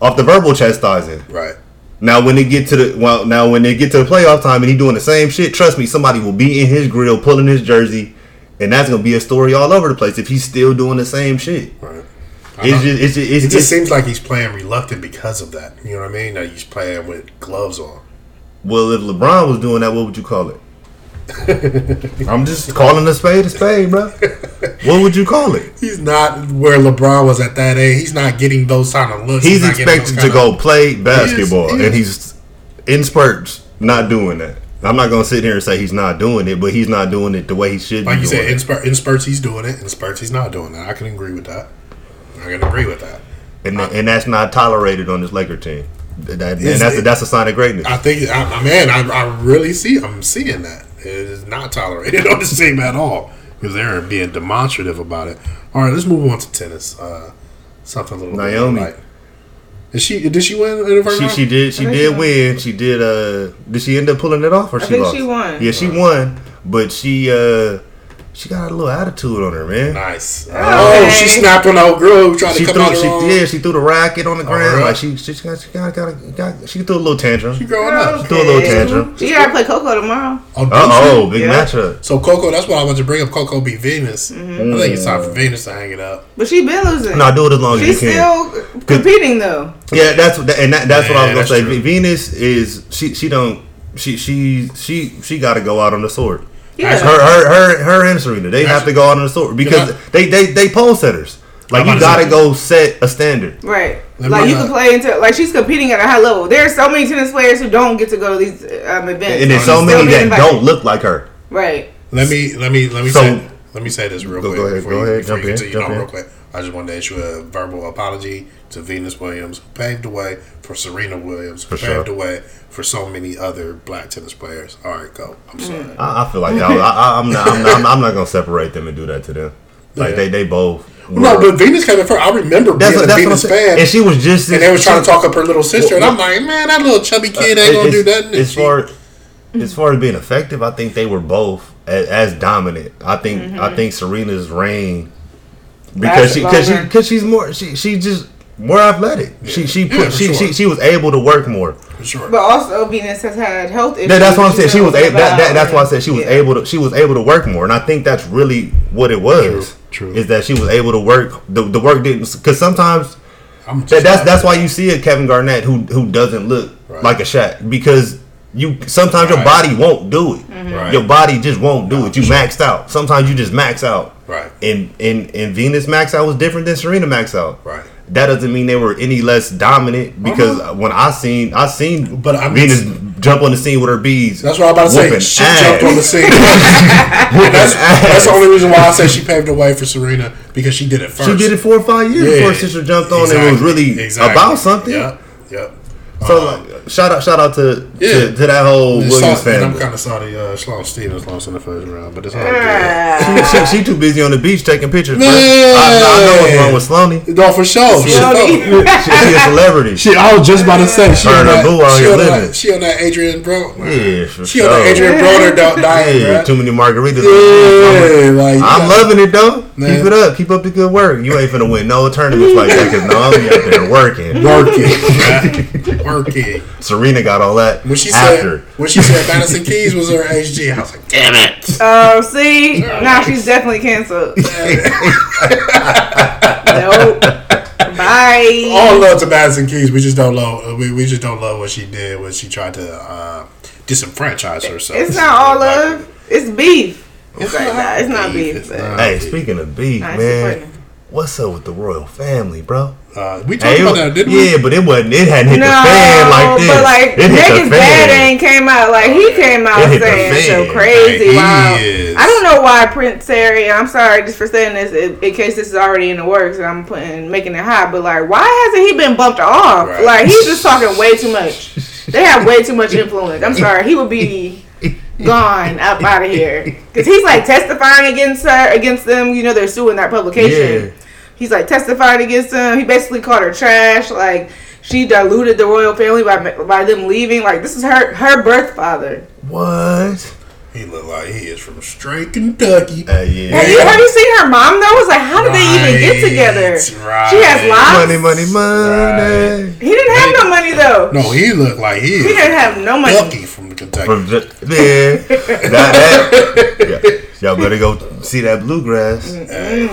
off the verbal chastising. right. Now when they get to the well, now when they get to the playoff time and he doing the same shit, trust me, somebody will be in his grill pulling his jersey, and that's gonna be a story all over the place if he's still doing the same shit. Right. It's just it's just, it's It just just seems like he's playing reluctant because of that. You know what I mean? That he's playing with gloves on. well, if LeBron was doing that, what would you call it? I'm just calling a spade a spade, bro. What would you call it? He's not where LeBron was at that age. He's not getting those kind of looks. He's getting expected to go play basketball, he is. and he's in spurts not doing that. I'm not gonna sit here and say he's not doing it, but he's not doing it the way he should Like be you doing said, it. in, spur- in spurts he's doing it. In spurts he's not doing that. I can agree with that. I can agree with that. And, and that's not tolerated on this Laker team. That, and that's it- a, that's a sign of greatness. I think, I, I- man, I, I really see, I'm seeing that. It is not tolerated [LAUGHS] on the team at all because they're being demonstrative about it. All right, let's move on to tennis. Uh, something a little bit Naomi. light. Is she? Did she win in the first She she did she did so. win. She did uh did she end up pulling it off or she think lost? she won. Yeah, she won, but she uh she got a little attitude on her, man. Nice. Okay. Oh, she snapped on the old girl who tried She to come threw out she wrong. did she threw the racket on the ground really? like she she got she got, got, got she threw a little tantrum. She growing up. She threw a little tantrum. She gotta play Coco tomorrow. Oh, oh, big Yeah. matchup. So Coco, that's what I want to bring up. Coco beat Venus. Mm-hmm. I think it's time for Venus to hang it up. But she been losing. No, do it as long as She's you can. still competing though. Yeah, that's what, and that, that's what I was gonna say. true. Venus is she she don't she she she she got to go out on the sword. Yeah. Her her her her and Serena they have to go out on the sword because Yeah. they they they pole setters. Like you got to to go set a standard. Right. Let like you uh, can play into like she's competing at a high level. There are so many tennis players who don't get to go to these um, events. And there's so many that invited. don't look like her. Right. Let me let me let me So- say let me say this real Go- quick go ahead, before go you, ahead, before jump you in, continue. jump no, in. real quick. I just wanted to issue a verbal apology to Venus Williams, who paved the way for Serena Williams, who For paved sure. the way for so many other black tennis players. All right, go. I'm sorry. Mm. I, I feel like y'all, I, I, I'm not I'm not I'm not gonna separate them and do that to them. Like Yeah. they they both. No, but Venus came in first. I remember that's being what, a that's what I'm Venus fan, And she was just and they were trying to talk up her little sister, and I'm like, man, that little chubby kid ain't gonna do nothing. As far as far as being effective, I think they were both as, as dominant. I think Mm-hmm. I think Serena's reign because she because she because she's more she she just more athletic. She she put for she, sure. she she was able to work more. for sure. But also Venus has had health issues. That, that's what I'm saying. She was knows able. That, that, that's why I said she was yeah. able to. She was able to work more, and I think that's really what it was. True, true. Is that she was able to work. The, the work didn't because sometimes I'm that, that's that's why you see a Kevin Garnett who who doesn't look Right. like a Shaq because you sometimes your Right. body won't do it. Mm-hmm. Right. Your body just won't do it. You maxed out. Sometimes you just max out. Right. And and and Venus max out was different than Serena max out. Right. That doesn't mean they were any less dominant because Uh-huh. when I seen I seen But I mean- Venus jump on the scene with her beads. That's what I'm about to say. She ass. jumped on the scene. [LAUGHS] that's, that's the only reason why I say she paved the way for Serena because she did it first. She did it four or five years Yeah. before her sister jumped on and it was really Exactly. about something. Yep. So Uh, like, shout out, shout out to Yeah. to, to that whole it's Williams salty, and I'm kind of sorry uh, Sloane Stephens lost in the first round, but it's all good. She, she, she too busy on the beach taking pictures. bro. Man. I, I know what's wrong with Sloaney. No, for sure. She, [LAUGHS] She, she a celebrity. she, I was just about to say she Her on that. out She here on that, she on that Adrian Bro. yeah, for She sure. on that Adrien Broner di- diet, yeah, bruh. too many margaritas. Yeah, like you I'm got- loving it though. Man. Keep it up. Keep up the good work. You ain't finna win no tournaments like that because no, I'm out there working. working, bruh. [LAUGHS] working. Serena got all that When she after. said when she said Madison Keys was her HG, I was like, damn it. Oh, see, now she's definitely canceled. [LAUGHS] nope. Bye. All love to Madison Keys. We just don't love. We, we just don't love what she did when she tried to uh, disenfranchise herself. It's not all love. It's beef. It's like nah, it's not beef. It's not. Hey, speaking of beef, Nah, man, what's up with the royal family, bro? Uh, we talked Hey, about was- that, didn't we? yeah, but it wasn't. It hadn't hit No, the fan like this. but like it hit niggas the dad fan. ain't came out like he came out It saying so crazy. He Wow. I don't know why Prince Harry. I'm sorry just for saying this in, in case this is already in the works and I'm putting making it hot. But like, why hasn't he been bumped off? Right. Like he's just talking way too much. They have way too much influence. I'm sorry. He would be gone up out of here [LAUGHS] because he's like testifying against her against them. You know they're suing that publication. Yeah. He's like testifying against them. He basically called her trash. Like she diluted the royal family by by them leaving. Like this is her her birth father. What? He looked like he is from straight Kentucky. Uh, yeah. Have you have you seen her mom though? It's like how did they even get together? Right. She has locks. Money, money, money. He didn't have no money though. No, he looked like he He didn't have no money. Kentucky from Kentucky. From ju- [LAUGHS] yeah, that, that, [LAUGHS] yeah. Y'all better go see that bluegrass. Hey,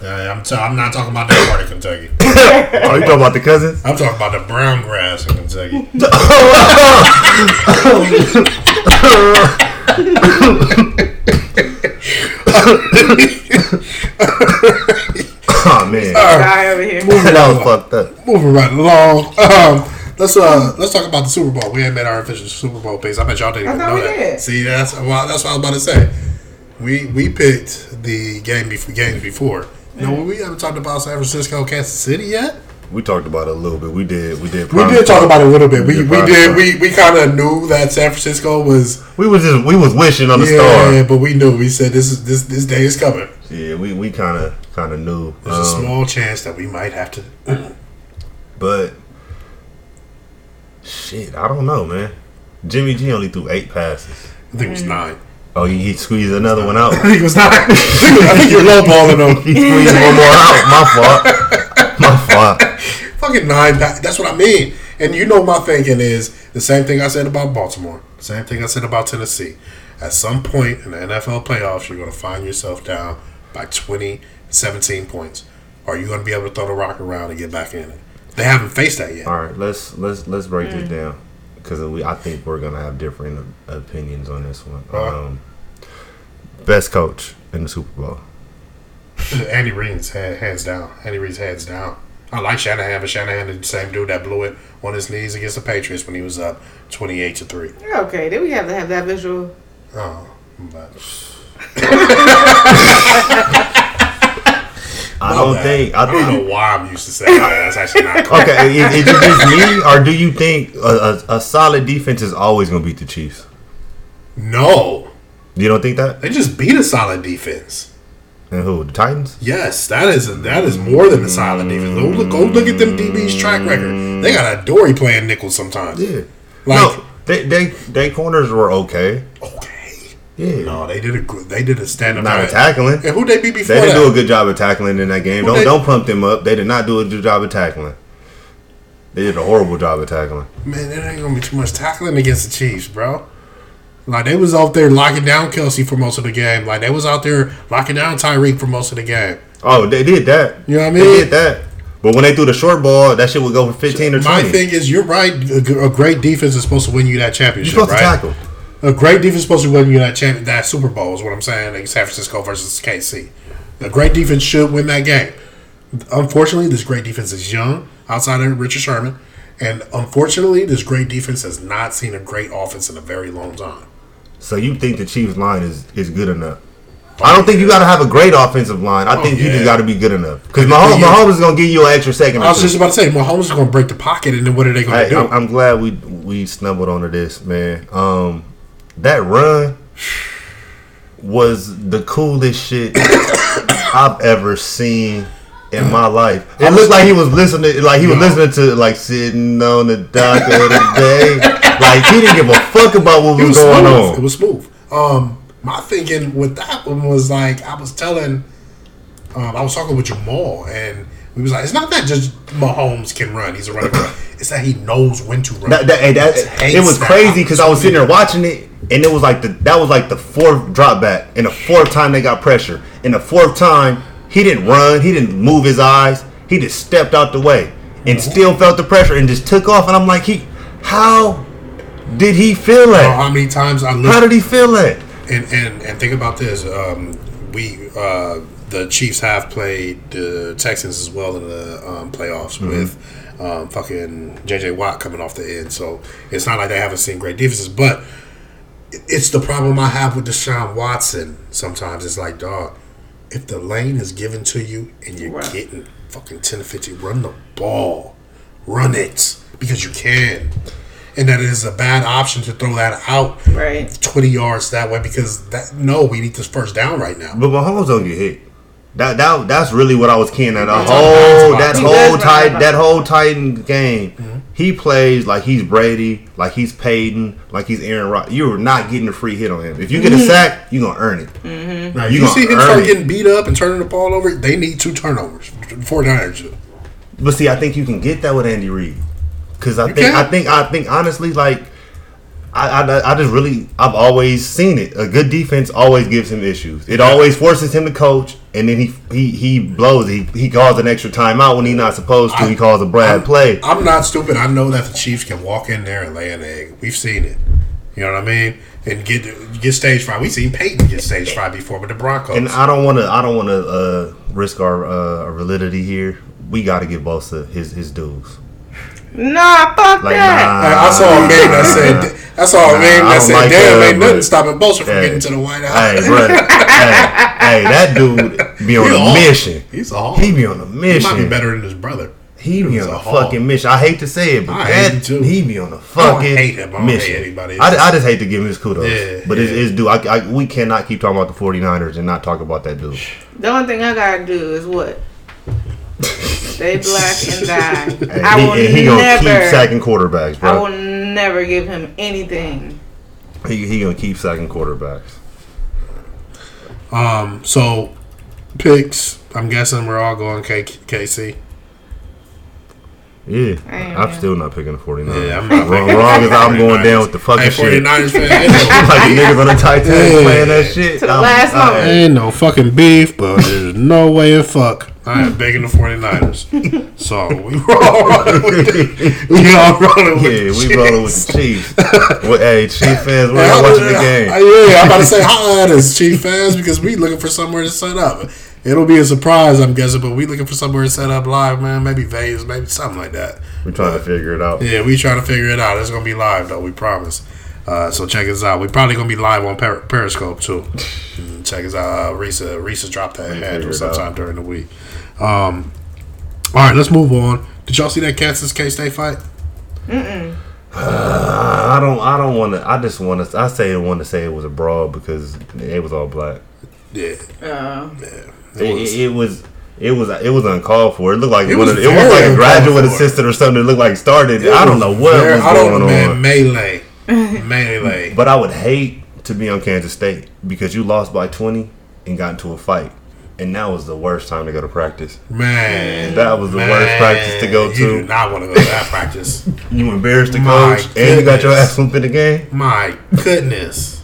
hey, I'm, t- I'm not talking about that part of Kentucky. [LAUGHS] Oh, you talking about the cousins? I'm talking about the brown grass in Kentucky. [LAUGHS] Oh man, Guy over here. that was fucked up. Moving right along. Um, let's uh let's talk about the Super Bowl. We ain't made our official Super Bowl picks. I bet y'all didn't even thought know we that. did. See, that's well, that's what I was about to say. We we picked the game before games before. No, we haven't talked about San Francisco, Kansas City yet. We talked about it a little bit. We did. We did. We did talk about it a little bit. We did we did we, we kind of knew that San Francisco was We was just. We was wishing on the yeah, star. Yeah, but we knew we said this is this this day is coming. Yeah, we we kind of kind of knew. There's a Um, small chance that we might have to. [CLEARS THROAT] But shit, I don't know, man. Jimmy G only threw eight passes. I think it was nine. Oh, he, he squeezed another one out. [LAUGHS] I think it was nine. [LAUGHS] I think you're lowballing them. he squeezed one more out. My fault. My fault. [LAUGHS] Fucking nine. That's what I mean. And you know my thinking is the same thing I said about Baltimore. The same thing I said about Tennessee. At some point in the NFL playoffs, you're going to find yourself down by 20, 17 points. Are you going to be able to throw the rock around and get back in it? They haven't faced that yet. All right, let's let's let's break this mm. down because we I think we're gonna have different opinions on this one. Alright. Um, best coach in the Super Bowl. [LAUGHS] Andy Reid's hands down. Andy Reid's hands down. I like Shanahan, but Shanahan is the same dude that blew it on his knees against the Patriots when he was up 28 to 3. Okay, then we have to have that visual. Oh, but [LAUGHS] I don't bad. think I I don't know why I'm used to saying that. That's actually not [LAUGHS] correct. Okay, is, is it just me, or do you think a, a, a solid defense is always going to beat the Chiefs? No, You don't think that? they just beat a solid defense. And who? The Titans? Yes, that is that is more than a solid defense. Go look, go look at them DB's track record. They got a Dory playing nickel sometimes. Yeah. Like no, they they they corners were okay. okay, Yeah. no, they did a good. They did a stand up. Not a tackling. And who they beat before They didn't that? do a good job of tackling in that game. Who Don't they- don't pump them up. They did not do a good job of tackling. They did a horrible job of tackling. Man, there ain't gonna be too much tackling against the Chiefs, bro. Like they was out there locking down Kelce for most of the game. Like they was out there locking down Tyreek for most of the game. Oh, they did that. You know what I mean? They did that. But when they threw the short ball, that shit would go for fifteen or twenty. My thing is, you're right. A great defense is supposed to win you that You're championship, supposed right? to tackle. A great defense is supposed to win you that champ- that Super Bowl is what I'm saying. Like San Francisco versus KC. A great defense should win that game. Unfortunately, this great defense is young outside of Richard Sherman, and unfortunately, this great defense has not seen a great offense in a very long time. So you think the Chiefs line is, is good enough? I don't think you got to have a great offensive line. I Oh, think you yeah. just got to be good enough. Because Yeah. Mahomes, Mahomes is going to give you an extra second. I was just about to say, Mahomes is going to break the pocket, and then what are they going to do? I'm, I'm glad we we stumbled onto this, man. Um, that run was the coolest shit [COUGHS] I've ever seen in my life. It looked like he was listening, like he was listening to like sitting on the dock of the day. Like he didn't give a fuck about what was, was going smooth. It was smooth. Um, my thinking with that one was like I was telling, um, I was talking with Jamal, and we was like, it's not that just Mahomes can run; he's a running [COUGHS] back. It's that he knows when to run. That, that, that- it was crazy because I was sitting there watching it, and it was like the that was like the fourth drop back, and the fourth time they got pressure, and the fourth time he didn't run, he didn't move his eyes, he just stepped out the way, and still felt the pressure and just took off, and I'm like, he, how did he feel that? how many times I How did he feel that? and and and think about this. Um, we uh, the Chiefs have played the Texans as well in the um, playoffs Mm-hmm. with um, fucking JJ Watt coming off the end. So it's not like they haven't seen great defenses, but it's the problem I have with Deshaun Watson. Sometimes it's like, dog, if the lane is given to you and you're Right. getting fucking ten to fifty, run the ball, run it because you can. And that it is a bad option to throw that out Right. 20 yards that way because that no, we need this first down right now. But Mahomes don't get hit. That that that's really what I was keying at. The whole that whole does tight that whole Titan game, Mm-hmm. He plays like he's Brady, like he's Peyton, like he's Aaron Rodgers. You're not getting a free hit on him. If you get a Mm-hmm. sack, you're gonna earn it. Now, You you, see him earn start it. getting beat up and turning the ball over. They need two turnovers. Four Niners. But see, I think you can get that with Andy Reid, because I You think can. I think I think honestly, like I, I I just really I've always seen it. A good defense always gives him issues. It always forces him to coach, and then he he he blows. He he calls an extra timeout when he's not supposed to. he calls a bad I'm, play. I'm not stupid. I know that the Chiefs can walk in there and lay an egg. We've seen it. You know what I mean? And get get stage fright. We've seen Peyton get stage fright before with the Broncos. And I don't want to. I don't want to uh, risk our uh, validity here. We got to give Bosa his his dues. Nah, fuck Like, that. nah. [LAUGHS] I, I saw a meme that said. I saw a Nah, meme I that don't said, like "Damn, that, uh, ain't nothing stopping Bosa from Hey. getting to the White House." Hey, brother. [LAUGHS] hey, hey, that dude be on He a a mission. He's a hawk. He be on a mission. He might be better than his brother. He be on a a fucking mission. I hate to say it, but I hate that, too. he be on a I don't fucking hate him. I don't mission. hate anybody. I, I just hate to give him his kudos. Yeah, but It's, yeah. it's due. I, I, we cannot keep talking about the 49ers and not talk about that dude. The only thing I gotta do is what? Stay black and die. And I he, will and he gonna keep never. sacking quarterbacks, I will never give him anything. He, he gonna keep sacking quarterbacks. Um. So picks. I'm guessing we're all going K- KC. Yeah, I am, I'm still not picking the 49ers. Yeah, I'm not wrong, picking wrong as I'm going down with the fucking Hey, shit. 49ers fan. [LAUGHS] like the niggas on the Titans Yeah. playing that shit. To the I'm- last I- moment. Ain't no fucking beef, but there's no way in fuck. I am begging the 49ers. [LAUGHS] So we [LAUGHS] were all rolling with it. We all rolling with Yeah, the we rolling with the Chiefs. well, hey, Chief fans, we're Hey, watching the game. [LAUGHS] Yeah, I'm about to say holla at us, Chief fans, because we looking for somewhere to set up. It'll be a surprise, I'm guessing, but we looking for somewhere to set up live, man. Maybe Vegas, maybe something like that. We're trying to figure it out. Yeah, we trying to figure it out. It's gonna be live though. We promise. Uh, so check us out. We probably gonna be live on per- Periscope too. Check us out. Uh, Risa, Risa dropped that figure handle sometime out. during the week. Um, all right, let's move on. Did y'all see that Kansas K State fight? Uh, [SIGHS] I don't. I don't want to. I just want to. I say I want to say it was a brawl because it was all black. Yeah, Uh, it It, was. it, it was. It was it was uncalled for. It looked like It was of, it was like a graduate for. assistant or something. It looked like started. I don't know what Very- was I don't going man, melee, melee. But I would hate to be on Kansas State because you lost by twenty and got into a fight, and that was the worst time to go to practice. Man, That was the worst practice to go to. You do to. not want to go to that practice. [LAUGHS] You embarrassed the My coach, and you got your ass whooped in the game. My goodness.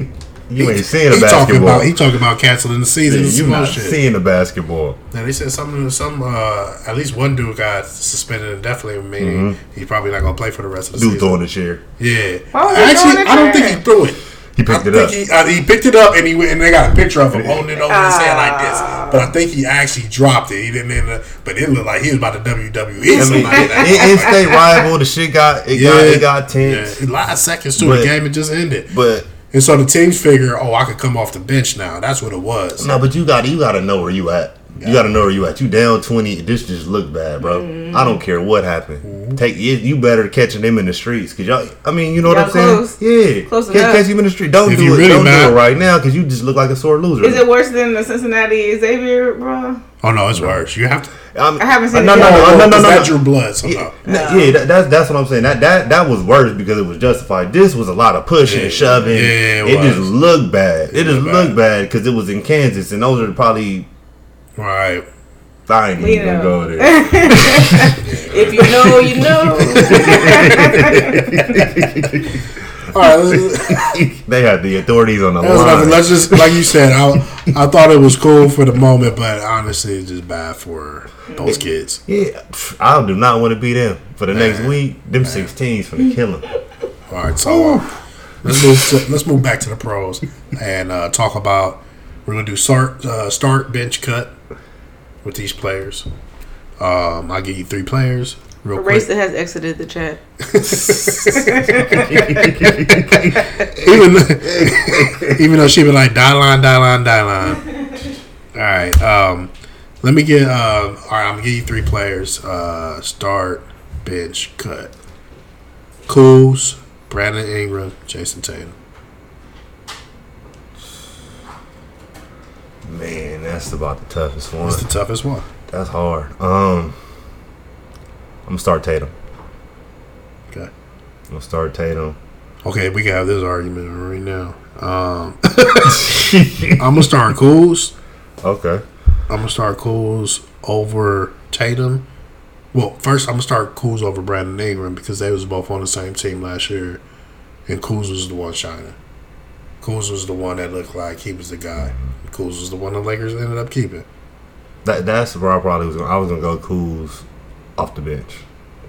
You ain't seeing a he talking basketball. about he talking about canceling the season. and you some not bullshit. seeing the basketball. Now they said something. Some uh, at least one dude got suspended indefinitely, meaning Mm-hmm. he's probably not gonna play for the rest of the Dude season. Dude throwing the chair. Yeah, Why was he actually, throwing the I don't think he threw it. He picked I it think up. He, uh, he picked it up and he went, and they got a picture of him holding it over his head like this. But I think he actually dropped it. He didn't. End up, but it looked like he was about to WWE. I mean, like that. in, in state rival, the shit got it got it got tense. Yeah, last seconds to But- the game, it just ended. But And so the teams figure, oh, I could come off the bench now. That's what it was. no, but you got you got to know where you at. You got to know where you at. You down twenty. This just look bad, bro. Mm-hmm. I don't care what happened. Take you, you better catching them in the streets because y'all. I mean, you know what Y'all I'm saying? Yeah, Close catch, enough. catch him in the street. Don't If do it. really don't mad- do it right now because you just look like a sore loser. is it worse than the Cincinnati Xavier, bro? Oh no, it's worse. You have to. I'm- I haven't seen no, it no, yet. no, no, no, no, Is no. that Drew Blood? So Yeah, no. no, yeah that, that's that's what I'm saying. That that that was worse because it was justified. This was a lot of pushing Yeah, and shoving. yeah, it it just looked bad. It, just looked looked bad because it was in Kansas, and those are probably Right. I ain't We even gonna go there. [LAUGHS] If you know, you know. [LAUGHS] All right. they had the authorities on the That was nothing. line. Let's just like you said. I I thought it was cool for the moment, but honestly, it's just bad for those kids. Yeah, I do not want to be them for the next week. Them 16s for the killing. All right, so uh, let's move to, let's move back to the pros and uh, talk about. We're gonna do start uh, start bench cut with these players. Um, I'll give you three players real quick. Racer has exited the chat. [LAUGHS] even [LAUGHS] even though she been like die line, die line, die line. All right, um, let me get. Uh, all right, I'm gonna give you three players. Uh, start, bench, cut. Kuz, Brandon Ingram, Jayson Tatum. Man, that's about the toughest one. It's the toughest one. That's hard. Um, I'm gonna start Tatum. Okay. I'm gonna start Tatum. Okay, we can have this argument right now. Um, [LAUGHS] I'm gonna start Kuz. Okay. I'm gonna start Kuz over Tatum. Well, first I'm gonna start Kuz over Brandon Ingram because they was both on the same team last year, and Kuz was the one shining. Kuz was the one that looked like he was the guy. Kuz was the one the Lakers ended up keeping. That that's where I probably was. Gonna, I was gonna go Kuz off the bench,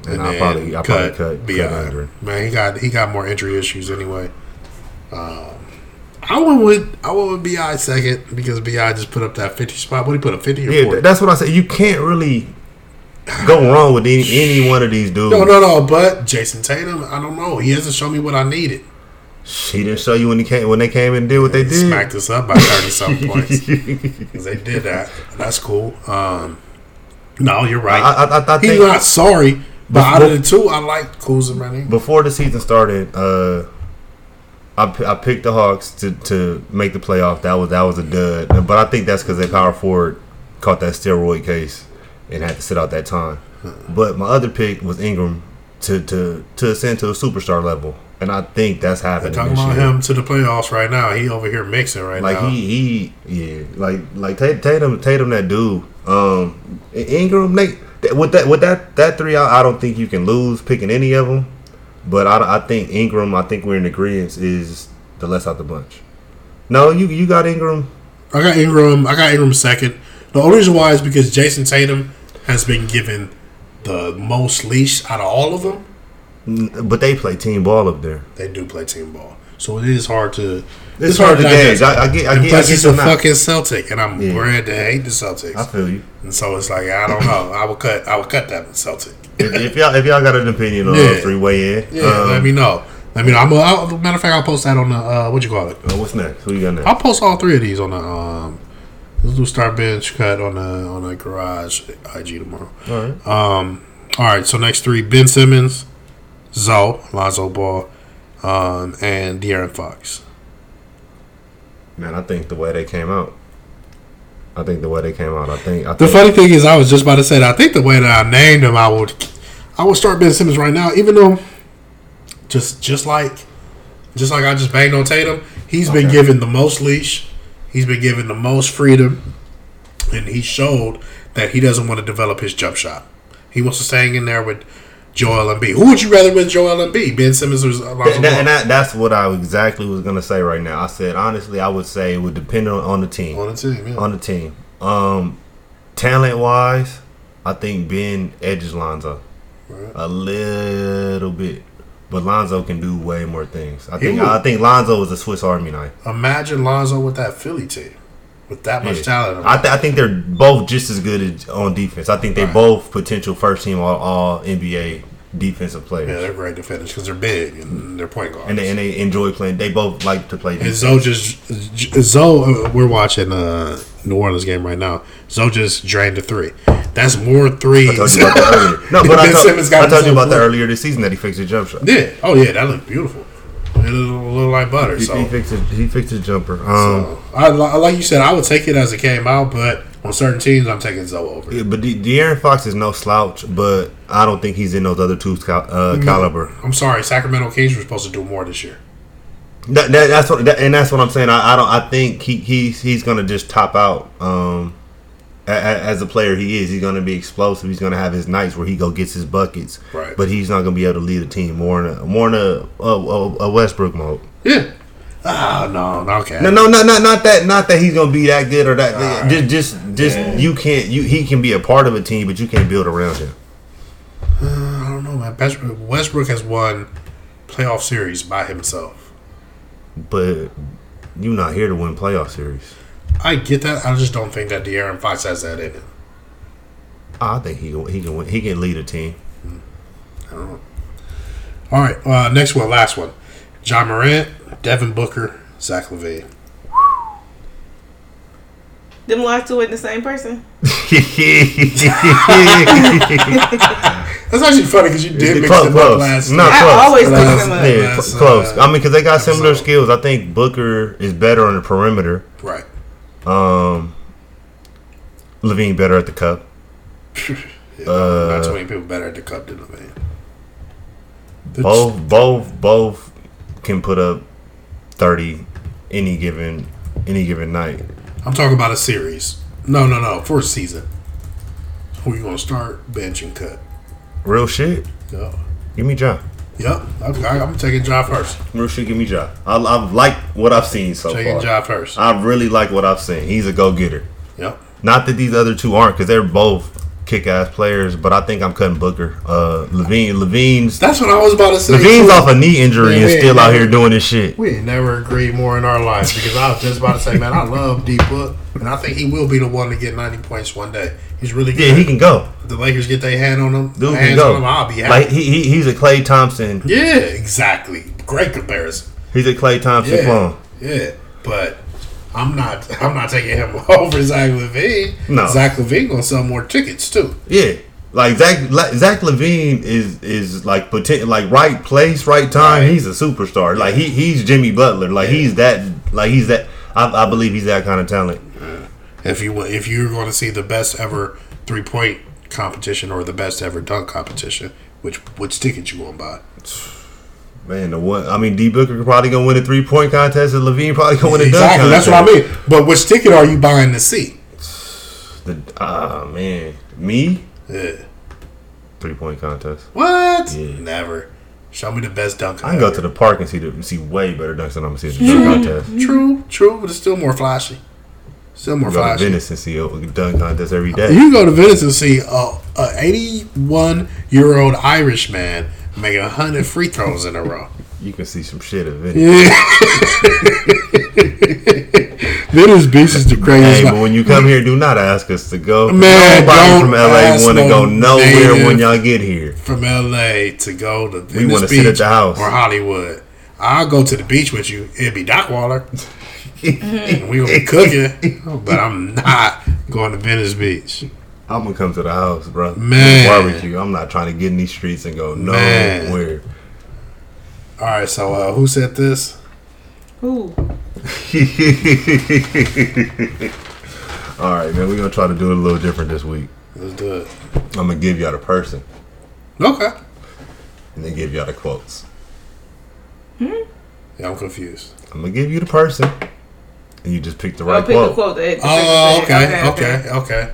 and, I then probably I probably cut Bi. cut Ingram. Man, he got he got more injury issues anyway. Um, I went with I went with Bi second because Bi just put up that fifty spot. What he put up fifty or Yeah, forty? that's what I said. You can't really go [SIGHS] wrong with any, any one of these dudes. no, no, no. But Jayson Tatum, I don't know. He hasn't shown me what I needed. He didn't show you when he came when they came and did what they He did. smacked us up by thirty something [LAUGHS] points. they did that. That's cool. Um, No, you're right. I, I, I He's not sorry, but out of the two, I like Kuzma. before the season started, uh, I, I picked the Hawks to, to make the playoff. That was that was a dud. But I think that's because their power forward caught that steroid case and had to sit out that time. But my other pick was Ingram to to to ascend to a superstar level, and I think that's They're happening. talking this about year. him to the playoffs right now. He over here mixing right Like now. he he yeah like like Tatum Tatum that dude um Ingram they with that with that that three I, I don't think you can lose picking any of them but I, I think Ingram I think we're in agreement is the less out the bunch no you you got Ingram I got Ingram. I got Ingram second. The only reason why is because Jayson Tatum has been given the most leash out of all of them. But they play team ball up there They do play team ball, so it is hard to. it's, hard to digest. gauge I, I get I And get, I plus, get he's a the fucking Celtic, and I'm Yeah. bred to hate the Celtics. I feel you and so it's like I don't know. I will cut. I will cut that Celtic. if, if y'all if y'all got an opinion on Yeah. three way in Yeah, um, let me know. Let me know. I'm a, I'll, matter of fact, I'll post that on the uh, what you call it. uh, what's next who you got next I'll post all three of these on the um, let's do start bench cut on the on the garage IG tomorrow. all right Um, all right, so next three: Ben Simmons, Zo, Lonzo Ball, um, and De'Aaron Fox. man I think the way they came out I think the way they came out I think I The think funny thing is, I was just about to say that. I think the way that I named them, I would, I would start Ben Simmons right now, even though, just just like, just like I just banged on Tatum, he's been given the most leash, he's been given the most freedom, and he showed that he doesn't want to develop his jump shot. He wants to stay in there with Joel Embiid. Who would you rather with Joel Embiid, Ben Simmons or Lonzo That- that- Ball? and that, that's what I exactly was gonna say right now. I said honestly, I would say it would depend on, on the team. on the team, yeah. On the team, um, talent wise, I think Ben edges Lonzo Right. a little bit, but Lonzo can do way more things. I He think will. I think Lonzo is a Swiss Army knife. Imagine Lonzo with that Philly team, with that much Yeah. talent. I, th- I think they're both just as good as, on defense. I think they Right. both potential first team all, all NBA defensive players. Yeah, they're great defenders because they're big and they're point guards. and they, and they enjoy playing. They both like to play And defense. Zo just Zo, uh, we're watching uh New Orleans game right now. Zo just drained a three. That's more threes. I told you about that earlier. No, [LAUGHS] but I, told- I told you about that earlier this season that he fixed his jump shot. yeah. Oh yeah, that looked beautiful. It looked a little like butter. He, So, he fixed his, he fixed his jumper. Um, so I, like you said, I would take it as it came out, but on certain teams, I'm taking Zo over. yeah, but De- De'Aaron Fox is no slouch, but I don't think he's in those other two cal- uh, caliber. I'm sorry, Sacramento Kings were supposed to do more this year. That, that, that's what, that, and that's what I'm saying. I, I don't. I think he, he's he's gonna just top out. Um, as a player, he is. He's gonna be explosive. He's gonna have his nights where he go gets his buckets. Right. But he's not gonna be able to lead a team more in a more in a, a, a, a Westbrook mode. Yeah. Ah, no, no, okay. No, no, no, not not that. Not that he's gonna be that good or that. Alright. Just, just, just you can't. You he can be a part of a team, but you can't build around him. I don't know, man. Westbrook- Westbrook has won playoff series by himself. But you're not here to win playoff series. I get that. I just don't think that De'Aaron Fox has that in him. I think he can. He can. Win. He can lead a team. I don't know. All right, uh, next one, last one. Ja Morant, Devin Booker, Zach LaVine. Them last two ain't the same person. [LAUGHS] That's actually funny because you did mix Close, them close. up last. No, I close. always Last- mix them up. Yeah, Last, close. uh, I mean, because they got similar skills. I think Booker is better on the perimeter. Right. Um, LaVine better at the cup. [LAUGHS] Yeah, Uh, not too many people better at the cup than LaVine. The- Both, both, both can put up thirty any given any given night. I'm talking about a series. No, no, no. For a season. Who you gonna start, bench, and cut? Real shit. Yep. Give me Ja. Yep. I'm, I'm taking Ja first. Shit. Give me Ja. I, I've liked what I've seen so Taking far. Ja first. I really like what I've seen. He's a go getter. Yep. Not that these other two aren't, because they're both kick ass players. But I think I'm cutting Booker. Uh, LaVine. LaVine's That's what I was about to say. LaVine's too. off a knee injury Yeah, and still out here doing this shit. We never agreed more in our lives because I was just about to say, man, I love D Book, and I think he will be the one to get 90 points one day. He's really good. Yeah, he can go. If the Lakers get their hand on him. Dude can go. him, I'll be happy. Like he, he he's a Klay Thompson. yeah, exactly. Great comparison. He's a Klay Thompson Yeah, clone. yeah. But I'm not. [LAUGHS] I'm not taking him [LAUGHS] over Zach LaVine. No. Zach LaVine gonna sell more tickets too. Yeah, like Zach Zach LaVine is is like poten- like right place, right time. Right. He's a superstar. Like he he's Jimmy Butler. Like he's that. Like he's that. I, I believe he's that kind of talent. If you if you're going to see the best ever three point competition or the best ever dunk competition, which which ticket you gonna buy? [SIGHS] [SIGHS] [SIGHS] Man, the one. I mean, D Booker probably gonna win a three point contest, and LaVine probably gonna win a dunk contest. Exactly. That's what I mean. But which ticket are you buying to see? The ah man, me Yeah. three point contest. What? Yeah. Never. Show me the best dunk. I can go to the park and see the see way better dunks than I'm gonna see at the dunk contest. True, true, but it's still more flashy. Still more flashy. Go to. Venice and see a dunk contest every day. You can go to Venice and see a, a 81 year old Irish man make a 100 free throws in a row. You can see some shit at Venice. Venice Beach is the craziest. Hey, but when you come here, do not ask us to go. Man, Nobody from LA want to go nowhere when y'all get here. from LA to go to Venice wanna Beach sit at the house. or Hollywood. I'll go to the beach with you. It'd be Doc Waller. [LAUGHS] we gonna be cooking, [LAUGHS] but I'm not going to Venice Beach. I'm gonna come to the house, bro. Man. barbecue. I'm not trying to get in these streets and go Man. nowhere. All right, so uh, who said this? Who? [LAUGHS] All right, man. We're gonna try to do it a little different this week. Let's do it. I'm gonna give y'all the person Okay. and then give y'all the quotes. Hmm. Yeah, I'm confused. I'm gonna give you the person, and you just pick the I'll right pick the quote. quote. that- Oh, okay, okay, okay.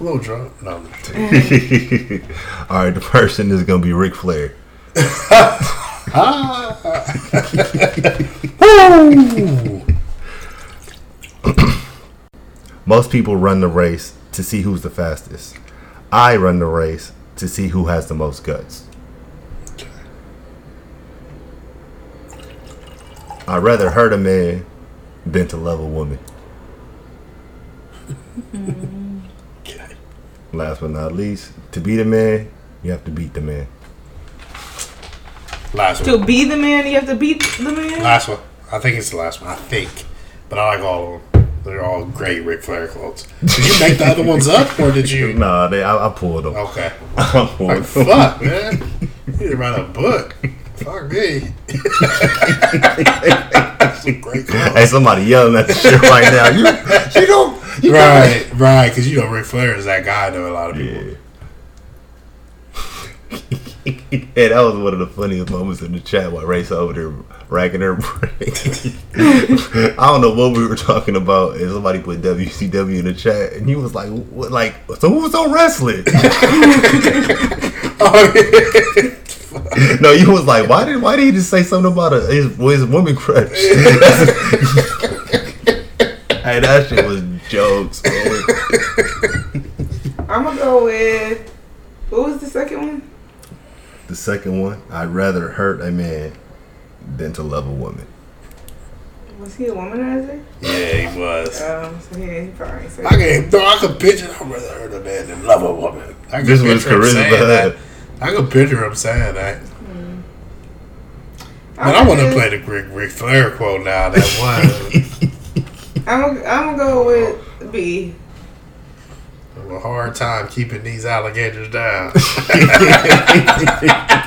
A little drunk. No. [LAUGHS] All right, the person is gonna be Ric Flair. [LAUGHS] Most people run the race to see who's the fastest. I run the race to see who has the most guts. I'd rather hurt a man than to love a woman. [LAUGHS] Okay. Last but not least, to be the man, you have to beat the man. Last one. To be the man, you have to beat the man. Last one. I think it's the last one. I think. But I like all of them. They're all great Ric Flair quotes. Did you make the other ones up or did you? [LAUGHS] Nah, they, I, I pulled them. Okay. [LAUGHS] I pulled Like, them. fuck, man. You need to write a book. Fuck me. [LAUGHS] That's Some great quotes. Hey, somebody yelling at the shit right now. You, you don't. [LAUGHS] You Right, right. Because you know Ric Flair is that guy to a lot of people. Yeah. [LAUGHS] yeah, that was one of the funniest moments in the chat while Race over there racking her brain. [LAUGHS] I don't know what we were talking about, and somebody put WCW in the chat, and he was like, "What? Like, so who was on wrestling?" No, you was like, "Why did? Why did he just say something about a, his his woman crush?" Hey, that shit was jokes. [LAUGHS] I'm gonna go with. What was the second one? The second one, I'd rather hurt a man than to love a woman. Was he a womanizer? yeah, he was. Um, so yeah, he probably said. I can, no, I could picture. I'd rather hurt a man than love a woman. I can This was picture him saying charisma. that. I could picture him saying that. But I I'm want to gonna- play the Ric, Ric Flair quote now. That one. [LAUGHS] I'm gonna, I'm gonna go with B. have a hard time keeping these alligators down. [LAUGHS]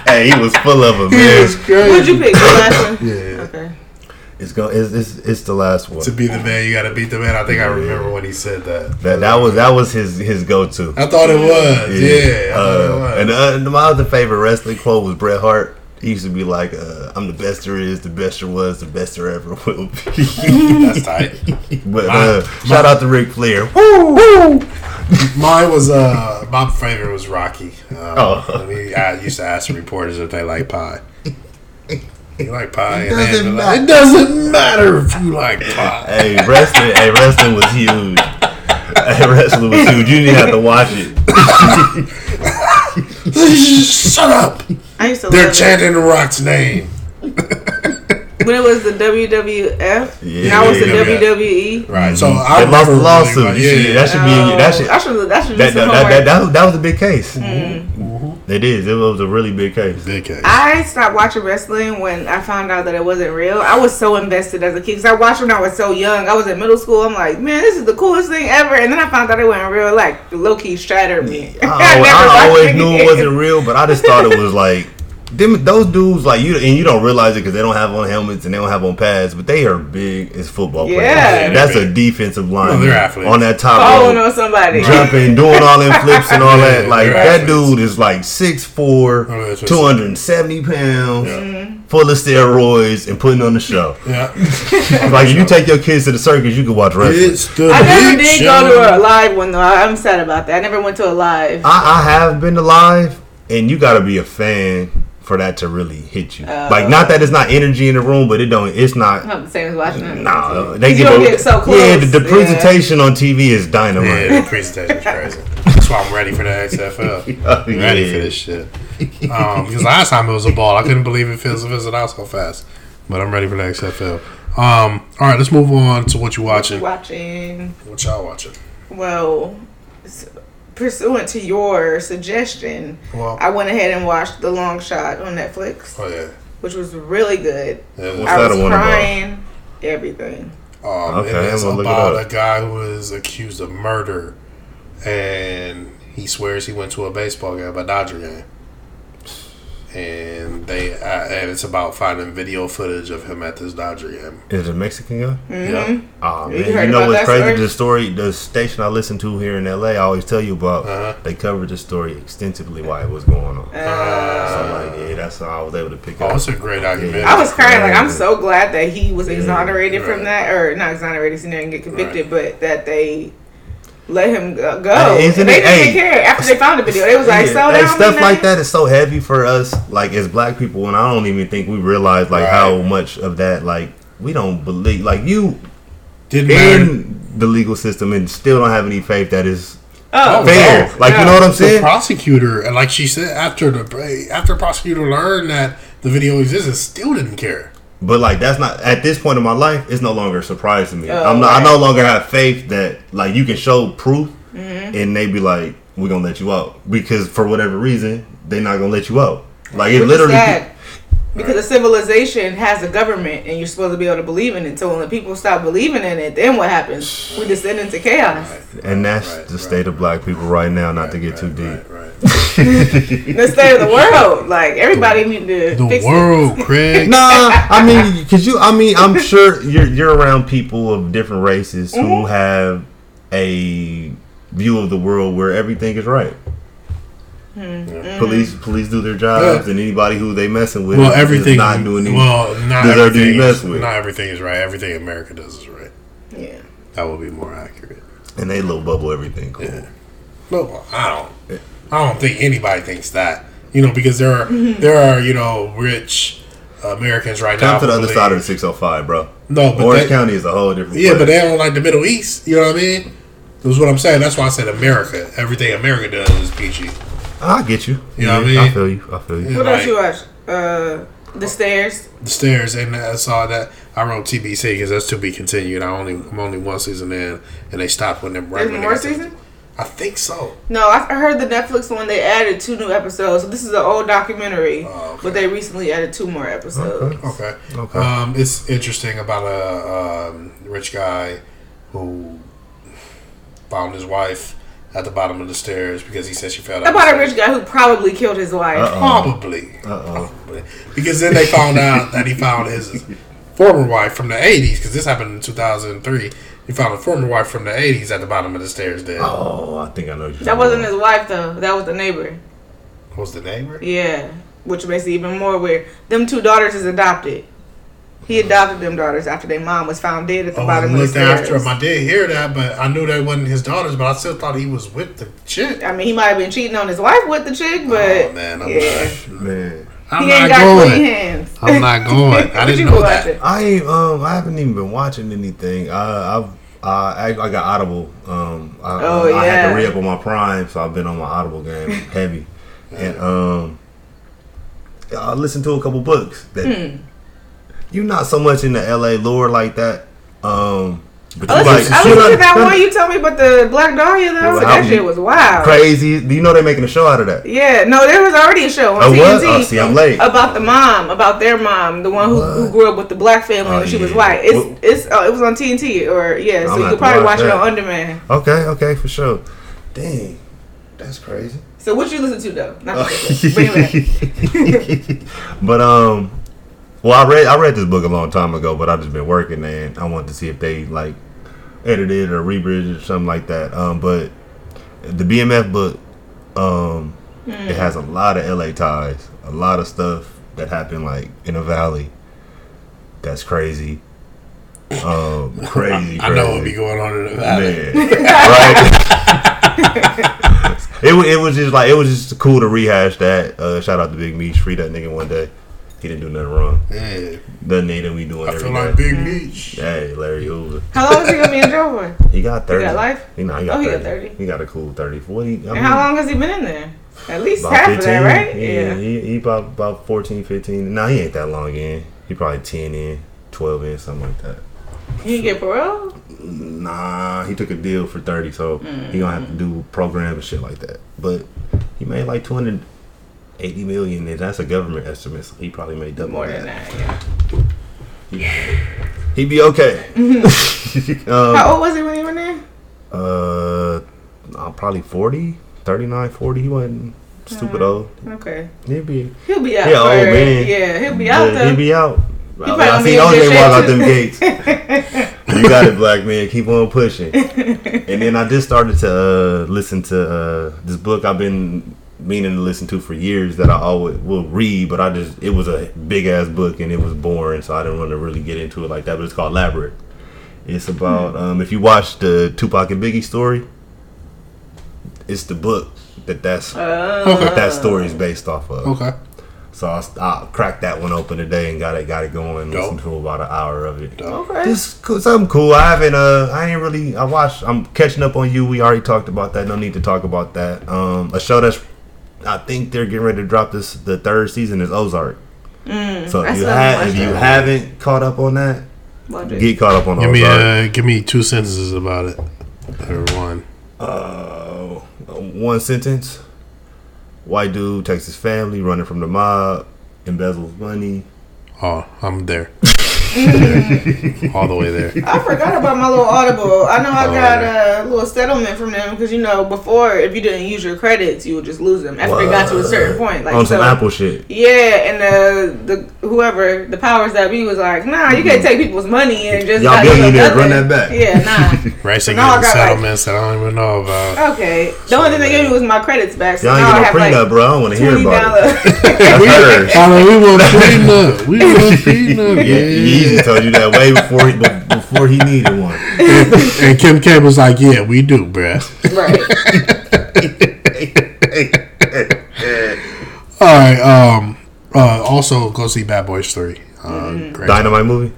Hey, he was full of them, He was crazy. What'd you pick? The last one. Yeah. Okay. It's going. It's, it's it's the last one. To be the man, you got to beat the man. I think I remember when he said that. That that was that was his his go to. I thought it was. Yeah. I thought it Uh, was. and uh, and my other favorite wrestling quote was Bret Hart. He used to be like, uh, "I'm the best there is, the best there was, the best there ever will be." [LAUGHS] That's tight. but My- uh, my- shout out to Ric Flair. Woo, [LAUGHS] woo. Mine was uh my favorite was Rocky. Um, Oh. when he, I used to ask reporters if they like pie. You like pie? It doesn't had like, matter. it doesn't matter if you like pie. Hey, wrestling. hey, wrestling was huge. Hey, wrestling was huge. You didn't have to watch it. [LAUGHS] Shut up! I used to They're love chanting the Rock's name. [LAUGHS] when it was the WWF. Yeah, now it's the yeah, yeah. WWE. Right. So I They lost the lawsuit. Really, You should- yeah. that should be in that should I should. That should that, be that, that, homework. that, that was a big case. Mm-hmm. It is. It was a really big case. Big case. I stopped watching wrestling when I found out that it wasn't real. I was so invested as a kid because I watched when I was so young. I was in middle school. I'm like, man, this is the coolest thing ever. And then I found out it wasn't real. Like, low key shattered me. I, [LAUGHS] always, I always knew it wasn't real, but I just thought it was like them. Those dudes, like you, and you don't realize it because they don't have on helmets and they don't have on pads, but they are big as football players. Yeah. that's they're a defensive line No, on that top Falling rope, on somebody. jumping, [LAUGHS] doing all them flips and all that. Like that athletes. dude is like 6'4", Oh, 270 pounds, Mm-hmm. full of steroids, and putting on the show. [LAUGHS] yeah. [LAUGHS] like if you take your kids to the circus, you can watch wrestling. It's the I never did show. go to a live one though. I'm sad about that. I never went to a live. I, I have been to live, and you got to be a fan for that to really hit you. like, not that it's not energy in the room, but it don't. It's not. Not the same as watching it. Nah, they You give don't a, get so close. Yeah, the, the Yeah. presentation on TV is dynamite. Yeah, the presentation is crazy. That's why I'm ready for the XFL. [LAUGHS] I'm ready yeah. for this shit. Um, because last time it was a ball, I couldn't believe it fizzled, fizzled out so fast. But I'm ready for the XFL. Um, all right, let's move on to what you watching. Watching. What y'all watching? Well, s- pursuant to your suggestion, Well, I went ahead and watched The Long Shot on Netflix, oh yeah. which was really good. yeah What's I that was one about? crying. Everything. Um, Okay, it is I'm gonna look it about up. a guy who is accused of murder, and he swears he went to a baseball game, a Dodger game, and they uh, and it's about finding video footage of him at this Dodger game. Is it a Mexican guy? Yeah, Oh You man, you, heard know what's crazy? story? The story, the station I listen to here in LA, I always tell you about. Uh-huh. They covered the story extensively while it was going on. Uh, so like, yeah, that's how I was able to pick oh, up. it's a great documentary. I was crying. Like I'm so glad that he was exonerated right. from that, or not exonerated, so he didn't get convicted, but that they let him go. go. Hey, they it- didn't hey. care after they found the video. They was like, Yeah, so hey, down stuff like that is so heavy for us, like as black people, and I don't even think we realize like Right. how much of that, like we don't believe, like you Didn't matter. in the legal system and still don't have any faith that is Oh, fair. yeah. Like Yeah. you know what I'm the saying? prosecutor, and like she said, after the after the prosecutor learned that the video existed, still didn't care. But like that's not at this point in my life. It's no longer a surprise to me. Oh, I'm not. right. I no longer have faith that like you can show proof, Mm-hmm. and they be like, "We're gonna let you out," because for whatever reason, they're not gonna let you out. Like it Which literally. Sad. Because a civilization has a government, and you're supposed to be able to believe in it. So when the people stop believing in it, then what happens? We descend into chaos. And that's Right, the right. state of black people right now. Not to get Right, too deep. [LAUGHS] Right, The state of the world, like everybody need to The fix world, [LAUGHS] Craig. Nah, I mean, [LAUGHS] cause you, I mean, I'm sure you're you're around people of different races Mm-hmm. who have a view of the world where everything is right. Mm-hmm. Police, police do their jobs, Yeah. and anybody who they messing with Well, is everything. not doing anything. well, not deserve to be everything. messed Is, with. not everything is right. Everything America does is right. Yeah. That would be more accurate. and they little bubble everything cool. Yeah. No, I don't. I don't think anybody thinks that. You know, because there are there are you know rich Americans right now. Come to the other side of the 605, bro. No, but Orange they- County is a whole different. Yeah, but they don't like the Middle East. You know what I mean? That's what I'm saying. That's why I said America. Everything America does is peachy. I get you. You know what I Yeah, mean? I feel you. I feel you. Yeah. What Like- else you watch? Uh, The Stairs. The stairs, and I saw that. I wrote TBC because that's to be continued. I only I'm only one season in, and they stopped when them right There's when they more got to- season? I think so. No, I I heard the Netflix one. They added two new episodes. So this is an old documentary, Oh, okay. but they recently added two more episodes. Okay. Okay. Um, it's interesting about a um, rich guy who found his wife at the bottom of the stairs because he said she fell down. About a rich guy who probably killed his wife. Uh-oh. Probably. Uh-oh. Probably. [LAUGHS] Because then they found out that he found his former wife from the 80s, because this happened in 2003. He found a former wife from the 80s at the bottom of the stairs dead. Oh, I think I know. you're That wasn't talking his wife though. That was the neighbor. Was the neighbor? Yeah, which makes it even more weird. Them two daughters is adopted. He adopted them daughters after their mom was found dead at the Oh, I bottom of the looked stairs. after him. I did hear that, but I knew they wasn't his daughters, but I still thought he was with the chick. I mean, he might have been cheating on his wife with the chick, but oh, man. I'm yeah, about. Man, I'm he ain't not got clean going. hands. I'm not [LAUGHS] going. I didn't you know watching? that. I ain't. Um, I haven't even been watching anything. I, I've. I, I got Audible. Um, I, Oh, I had to re up on my Prime, so I've been on my Audible game [LAUGHS] heavy, and um, I listened to a couple books that Hmm. You're not so much in the LA lore like that. Um, But I you listened, like- I you listened to that one you told me about the Black Dahlia though. Yeah, that shit was wild. crazy. Do you know they're making a show out of that? Yeah, no, there was already a show on Oh. TNT Oh, see, I'm late. about the mom, about their mom, the one who, who grew up with the black family Oh, when she was white. It's Well- it's uh, it was on TNT or yeah, so I'm you could probably watch watch it on demand. Okay, okay, for sure. Dang, that's crazy. So what you listen to though? Not [LAUGHS] the Bring it back. [LAUGHS] but um, well, I read I read this book a long time ago, but I just been working and I wanted to see if they like edited or rebridged or something like that. Um, but the BMF book, um, it has a lot of LA ties, a lot of stuff that happened like in the valley. That's crazy. Um, [LAUGHS] crazy. I know what crazy. be going on in the valley. Man, right? [LAUGHS] it, it was just like it was just cool to rehash that. Uh, shout out to Big Meech, free that nigga one day. He didn't do nothing wrong. Yeah, Nothing they that we doing I every feel day. like Big Meech. Hey, Larry Hoover. How long is he gonna be in jail for? He got thirty. got life? He, nah, he oh, got Oh, he 30. got 30. He got a cool thirty. What he, I And how long has he been in there? At least About half 15? of that, right? Yeah, Yeah. he, he about about 14, 15. Nah, he ain't that long in. He probably ten in, twelve in, something like that. He can get parole. Nah, he took a deal for thirty, so mm. he gonna have to do programs and shit like that. But he made like two hundred eighty million, and that's a government estimate. So he probably made double More than that. Yeah. He'd be okay. [LAUGHS] um, How old was he when he went there? uh, uh, probably 40, 39, 40. He wasn't stupid old. Okay. He'd be He'll be out. Yeah, old man. Yeah, he'll be out yeah. He'd be out. probably I be seen OJ walk out them gates. you got it, black man. Keep on pushing. [LAUGHS] and then I just started to uh, listen to uh, this book I've been meaning to listen to for years that I always will read, but I just it was a big ass book and it was boring, so I didn't want to really get into it like that. But it's called Labyrinth. It's about um, if you watch the Tupac and Biggie story, it's the book that that's that that story is based off of. Okay. So I, I cracked that one open today and got it got it going. Dope. Listened to about an hour of it. Okay. It's cool, something cool. I haven't. Uh, I ain't really. I watched. I'm catching up on you. We already talked about that. No need to talk about that. Um, a show that's. I think they're getting ready to drop this. The third season is Ozark. so if you still have, haven't if you that. haven't caught up on that, Watch get caught up on Give me Ozark. uh, give me two sentences about it. Or one. Uh, one sentence. White dude takes his family, running from the mob, embezzles money. Oh, I'm there. [LAUGHS] [LAUGHS] All the way there. I forgot about my little Audible. I know I Oh, got yeah. a little settlement from them because you know before if you didn't use your credits you would just lose them after it got to a certain point. Like oh, on some Apple shit. Yeah, and the the whoever the powers that be was like, nah, you can't mm-hmm. take people's money and just Y'all not give them billionaires, run that back. Yeah, nah. [LAUGHS] Racing now I getting got, like- settlements that I don't even know about. okay. The only thing they gave me was my credits back. So Y'all now I ain't have get no prenup, like bro. I don't want to hear twenty about it. dollars. That's hers. Oh, we want [LAUGHS] prenup. We want prenup. Yeah, Yeah. Yeezy told you that way before he before he needed one. And Kim K was like, "Yeah, we do, bruh." right. All right. Um. Uh. Also, go see Bad Boys Three. Uh, Mm-hmm. Dynamite movie.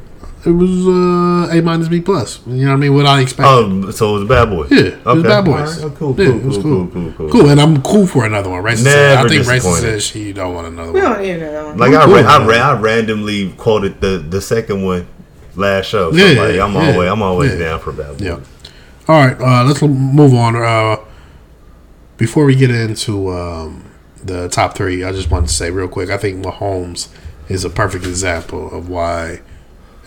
It was uh A minus B plus. You know what I mean? What I expect. Oh, so it was a Bad Boys. Yeah, it was Bad Boys. Alright, oh, cool, Yeah, cool, it was cool, cool, cool, cool, Cool, and I'm cool for another one. Racist. said, I think Racist disappointed. says she don't want another one. We don't need another one. Like I, Cool, ra- I, ra- I randomly quoted the the second one last show. So Yeah, like, I'm yeah, always I'm always yeah. down for Bad Boys. Yeah. All right. Uh, let's move on. Uh, before we get into um, the top three, I just wanted to say real quick. I think Mahomes is a perfect example of why,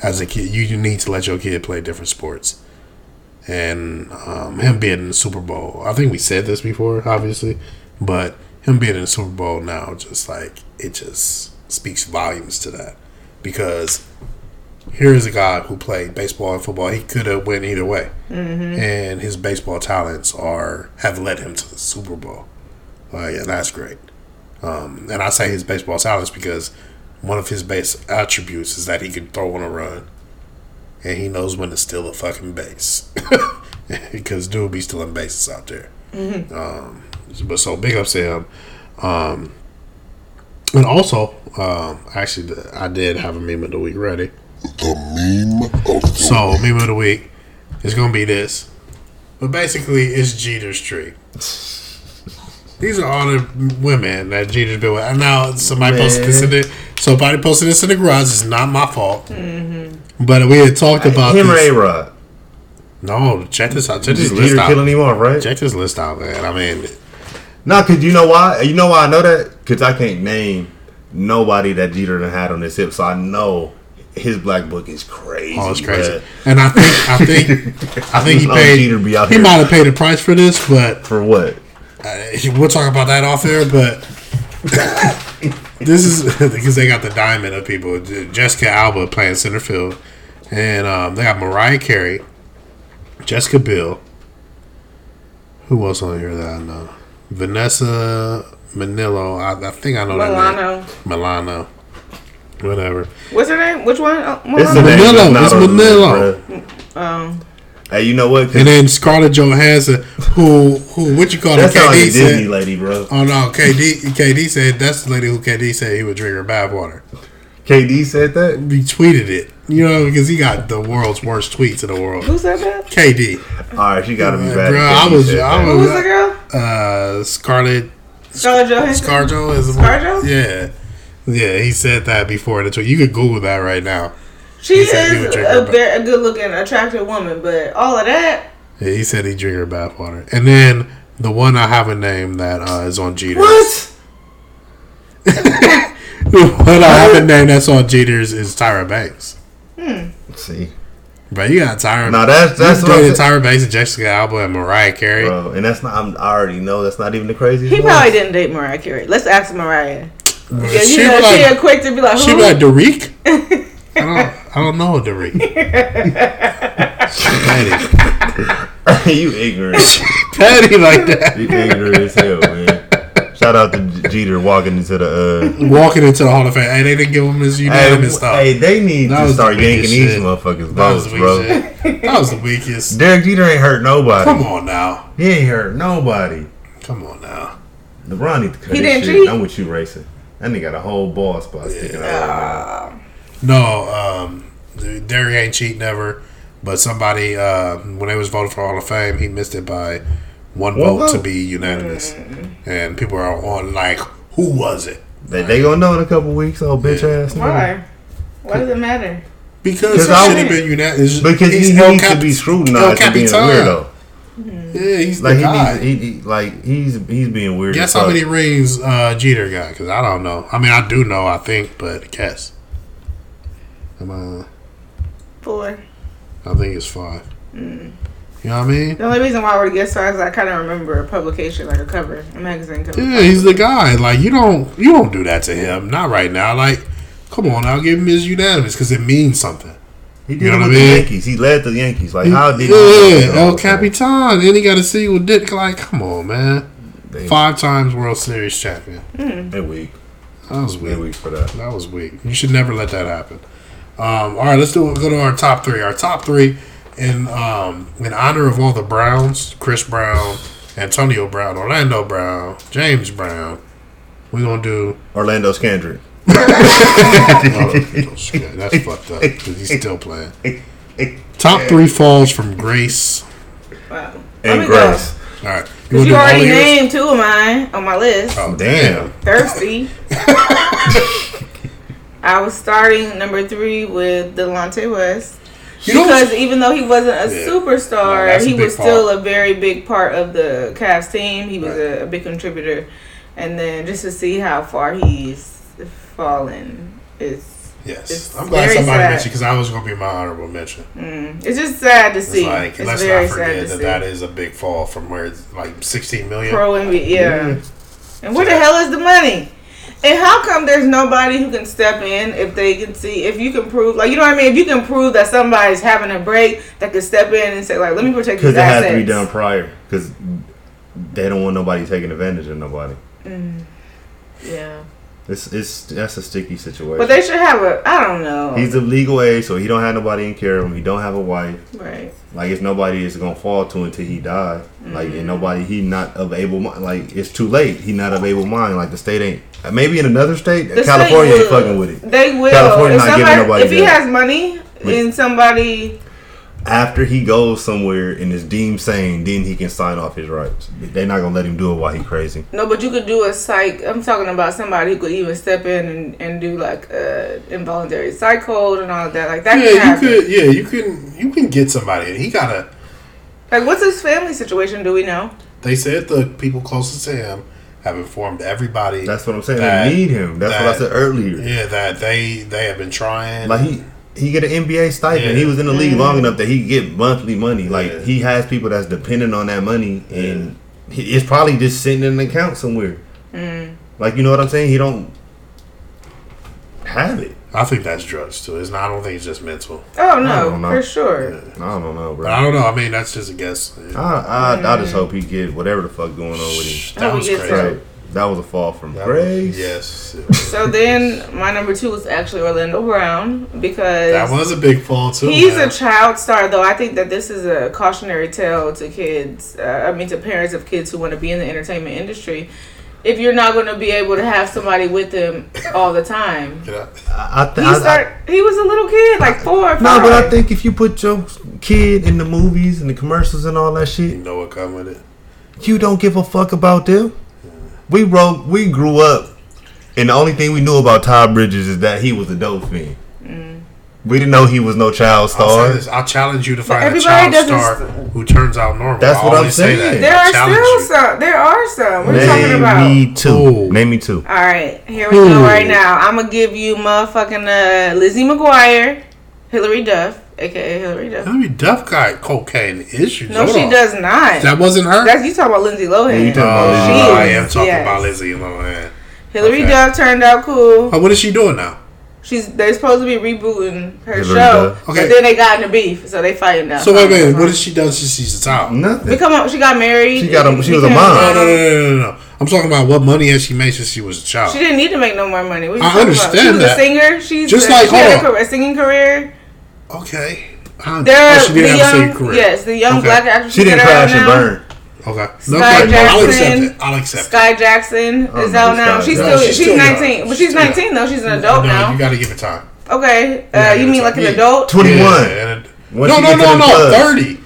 as a kid, you, you need to let your kid play different sports. And um, him being in the Super Bowl, I think we said this before, obviously, but him being in the Super Bowl now, just like it just speaks volumes to that because here is a guy who played baseball and football. He could have went either way, and his baseball talents are have led him to the Super Bowl. Uh, yeah, that's great. Um, and I say his baseball talents because one of his base attributes is that he can throw on a run, and he knows when to steal a fucking base. [LAUGHS] because dude will be stealing bases out there. Um, but so big ups to him. Um, and also, um, actually, the- I did have a meme of the week ready. The meme of the So meme of the week is gonna be this, but basically it's Jeter's tree. These are all the women that Jeter's been with. And now somebody posted this in the somebody posted this in the garage. It's not my fault. But we had talked about Him or this. A Rod? No, check this out. Check this list out. killing him off, right? Check this list out, man. I mean, No, cause you know why? You know why I know that? Cause I can't name nobody that Jeter done had on his hip, so I know his black book is crazy. oh, it's crazy. And I think, I think, [LAUGHS] I think he paid. Jeter be out He might have paid a price for this, but For what? uh, we'll talk about that off air. But [LAUGHS] this is [LAUGHS] because they got the diamond of people. Jessica Alba playing center field, and um, they got Mariah Carey, Jessica Biel. Who else on here that I know? Vanessa Minnillo. I, I think I know that name. Milano. Milano. Whatever. What's her name? Which one? Oh, It's the Milano? name Manila, it's on the list, Manila. Um, Hey, you know what? And then Scarlett Johansson, who who what you call her? That sounds like a KD Disney said. lady, bro. Oh no, KD KD said that's the lady who KD said he would drink her bathwater. KD said that. He tweeted it, you know, because he got the world's worst tweets in the world. who said that? KD, All right, she got to be Uh, bad. bro, if I KD was- said I that. was- Who was the girl? uh, Scarlett Scarlett Johansson. Scarjo is Scarjo? Yeah, yeah, he said that before in the tweet. You could Google that right now. She He said he would is a, very a good looking, attractive woman, but all of that. Yeah, he said he drink her bathwater, and then the one I haven't named that uh, is on Jeter. What? [LAUGHS] what I haven't named that's on Jeter's is Tyra Banks. Let's see, But you got Tyra. No, that's- that's you what dated. Tyra Banks and Jessica Alba and Mariah Carey. bro, and that's not. I'm, I already know that's not even the craziest. He one. probably didn't date Mariah Carey. Let's ask Mariah. Yeah, she you know, be she ain't quick to be like, she who? be like Derek. [LAUGHS] I don't. I don't know Derek. [LAUGHS] Petty, you ignorant. [LAUGHS] petty like that. you ignorant as hell, man. Shout out to J- Jeter walking into the. uh Walking into the Hall of Fame, hey, they didn't give him his Hey, unanimous stuff. hey, they need That to start the yanking weakest these shit. motherfuckers that was votes, the bro. shit. That was the weakest. Derek Jeter ain't hurt nobody. Come on now. He ain't hurt nobody. Come on now. LeBron need to cut He his didn't shit. cheat? I'm with you, racing. That nigga got a whole ball spot sticking out. right No, um, Derry ain't cheating ever. But somebody, uh, when they was voting for Hall of Fame, he missed it by one, One vote, to be unanimous. And people are on like, who was it? now. They, they gonna know in a couple weeks. Oh, bitch ass. nigga. Why? Why does it matter? Because he I should would- have been unanimous. Because he, He's he El needs to be El scrutinized for being a Capitan. weirdo. Yeah, he's Like the he guy. needs, he, he like he's he's being weird. Guess how many rings uh, Jeter got? Because I don't know. I mean, I do know, I think, but guess. Am I? Four. I think it's five. Mm. You know what I mean? The only reason why I would guess five is I kind of remember a publication, like a cover, a magazine cover. Yeah, he's the guy. Like you don't you don't do that to him. Not right now. Like, come on, I'll give him his unanimous because it means something. He did You know it what with I the? Yankees. He led the Yankees. Like how did yeah, he? El Capitan. And he got to see with Dick. Like, come on, man. They, Five times World Series champion. Mm. they weak. That was They weak. weak for that. That was weak. You should never let that happen. Um, all right, let's do go to our top three. Our top three in um, in honor of all the Browns: Chris Brown, Antonio Brown, Orlando Brown, James Brown. We're gonna do. Orlando Scandrick. Oh, that's fucked up because he's still playing. Top three falls from Grace. Wow. Let And me Grace. All right, Cause wanna you already named two of mine on my list. Oh Damn. Thirsty. [LAUGHS] I was starting number three with Delonte West. You Because even though he wasn't a Yeah. superstar, No, a he was still a very big part of the Cavs team. He was Right. a, a big contributor. And then just to see how far he's fallen is Yes, It's I'm glad somebody sad. mentioned because I was gonna be my honorable mention. mm, it's just sad to It's see. like it's let's not forget that see. that is a big fall from where it's like 16 million. Pro NBA, yeah. And where the hell is the money? And how come there's nobody who can step in if they can see if you can prove like you know what I mean? If you can prove that somebody's having a break that could step in and say like, let me protect Because it has to be done prior. Because they don't want nobody taking advantage of nobody. Yeah, It's it's that's a sticky situation. but they should have a. I don't know. He's of legal age, so he don't have nobody in care of him. He don't have a wife. right. Like it's nobody is gonna fall to until he die. Like Mm-hmm. and nobody he not of able mind. Like it's too late. He not of able mind. Like the state ain't. Maybe in another state, The California state ain't fucking with it. They will. California if not giving somebody, nobody if he has money But- and somebody, After he goes somewhere and is deemed sane, then he can sign off his rights. They're not gonna let him do it while he crazy. no, but you could do a psych. I'm talking about somebody who could even step in and, and do like uh, involuntary psych hold and all of that. Like that can Yeah, you could. Yeah, you can. You can get somebody. He gotta. Like, what's his family situation? Do we know? They said the people closest to him have informed everybody. That's what I'm saying. That- they need him. That's what I said earlier. yeah, that they they have been trying. Like he he get an NBA stipend. Yeah. He was in the league long enough that he get monthly money. Like Yeah. he has people that's dependent on that money, and he, it's probably just sitting in an account somewhere. Mm. Like you know what I'm saying? He don't have it. I think that's drugs too. It's not. I don't think it's just mental. Oh no, for sure. I don't know, But bro. I don't know. I mean, that's just a guess. I I, I just hope he get whatever the fuck going on with him. That was he crazy. it. That was a fall from That was- grace. yes, So then, my number two was actually Orlando Brown because that was a big fall too. He's man. a child star, though. I think that this is a cautionary tale to kids. Uh, I mean, to parents of kids who want to be in the entertainment industry. If you're not going to be able to have somebody with them all the time, You know? I, I, he th- I, I. He was a little kid, like four or five. no, but I think if you put your kid in the movies and the commercials and all that shit, You know what come with it. you don't give a fuck about them. We wrote, we grew up, and the only thing we knew about Todd Bridges is that he was a dope fiend. We didn't know he was no child I'll say star. this. I'll challenge you to find a child doesn't star who turns out normal. That's I what I'm always say saying. there I are still you. some. There are some. What are you talking Name about? me two. Ooh. Name me two. All right, here we go. Right now, I'm gonna give you motherfucking uh, Lizzie McGuire, Hilary Duff, aka Hilary Duff. Hilary Duff got cocaine issues. No, Hold she on. does not. That wasn't her. That's you talking about Lindsay Lohan. you talking Oh, about Lizzie She I is, am talking yes. about Lizzie Lohan. Hilary Okay. Duff turned out cool. Oh, what is she doing now? She's they're supposed to be rebooting her Hilary show, Okay. but then they got into beef, so they fighting now. So wait a minute, what uh-huh. has she done since she's a child? No, Nothing. Become a, she got married. She got a- she was a mom. no, no, no, no, no, no. I'm talking about what money has she made since she was a child. She didn't need to make no more money. What I understand about? She was that. a singer. She's Just a, like- she had a, career, a singing career. Okay. I, There, oh, she the didn't have a young, singing career. yes, the young Okay. black actress. She didn't crash and burn. Okay. Skai I'll accept Jackson. it. I'll accept it. Skai Jackson is know out now. Skai She's Jackson still is. she's, She's still 19, young. but She's she's still 19 though. She's an adult no, now. you got to give it time. Okay, uh, you mean it's like an like- adult? 21. Yeah, and it- Once no, she no, get to no, the no. clubs. 30.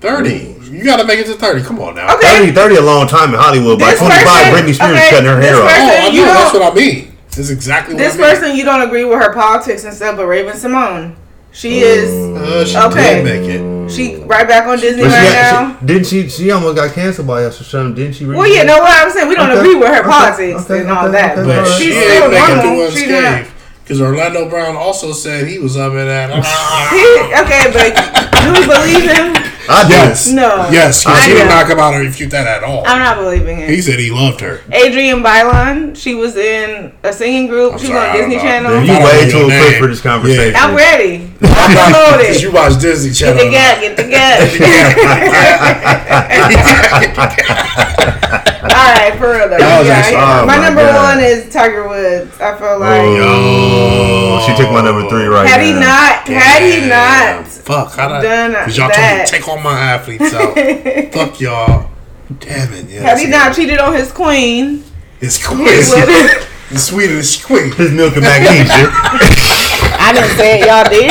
30. You got to make it to 30. Come on now. Okay. 30, 30 a long time in Hollywood. By This 25, person- Britney Spears okay, cutting her this hair off. person- Oh, I you know. That's don't- what I mean. That's exactly what This I mean. person you don't agree with her politics and stuff, but Raven-Symoné, she is Uh, she Okay. did make it. she right back on Disney she, right got- now. she- didn't she? She almost got canceled by us or something. Didn't she? Well, yeah, know what I'm saying? We don't Okay, agree with her okay, politics okay, and all that, but. She she's still make it normal. Through She's not. unscathed. Because Orlando Brown also said he was up in that. [LAUGHS] Okay, but do we believe him? I do. yes. No. Yes. I He didn't know. knock about or refute that at all. I'm not believing it. He said he loved her. Adrienne Bailon, she was in a singing group. I'm she sorry, was on Disney know. Channel. Then I you don't way too quick for this conversation. I'm ready. Because [LAUGHS] Upload you it. watch Disney Channel. Get Channel. the gat, get the gat. [LAUGHS] All right, for real though. That was Yeah, actually- yeah. oh my, my number God. one is Tiger Woods. I feel like Oh, she took my number three right had now. he not, had he Damn. not Fuck. How done Because y'all that. told me take all my athletes out. [LAUGHS] Fuck y'all. Damn it. Yeah, Had he not cheated on his queen, It's he queen. [LAUGHS] The Swedish queen. His milk and magnesia. [LAUGHS] I didn't say it, y'all did.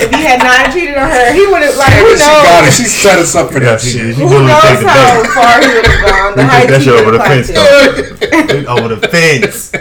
If he had not cheated on her, he would have like who She got it. She set us up for Yeah, that she- shit. Who knows how far he would have gone? The We heights that shit over the fence, though. [LAUGHS] over the fence.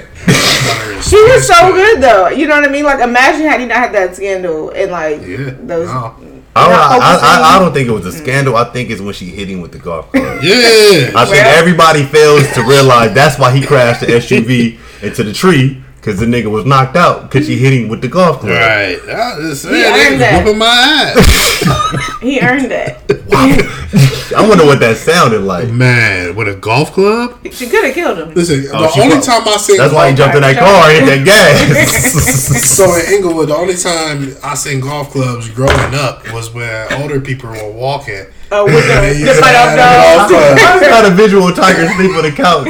He was so [LAUGHS] good though. You know what I mean? Like imagine had he not had that scandal and like Yeah. those. No. I don't, I, I. I don't think it was a mm. scandal. I think it's when she hit him with the golf club. [LAUGHS] Yeah. I think Well- everybody fails to realize that's why he crashed the SUV into the tree because the nigga was knocked out because she hit him with the golf club. Right. I just said He earned was that. whooping my ass. [LAUGHS] He earned that. [LAUGHS] I wonder what that sounded like. Man, with a golf club? She could have killed him. Listen, Oh, the only prob- time I seen That's why he jumped in that [LAUGHS] car and hit that gas. So in Inglewood, the only time I seen golf clubs growing up was when older people were walking. Oh, with [LAUGHS] [LAUGHS] the, And they the used to fight have off a golf dog. I just got a visual Tiger sleep on the couch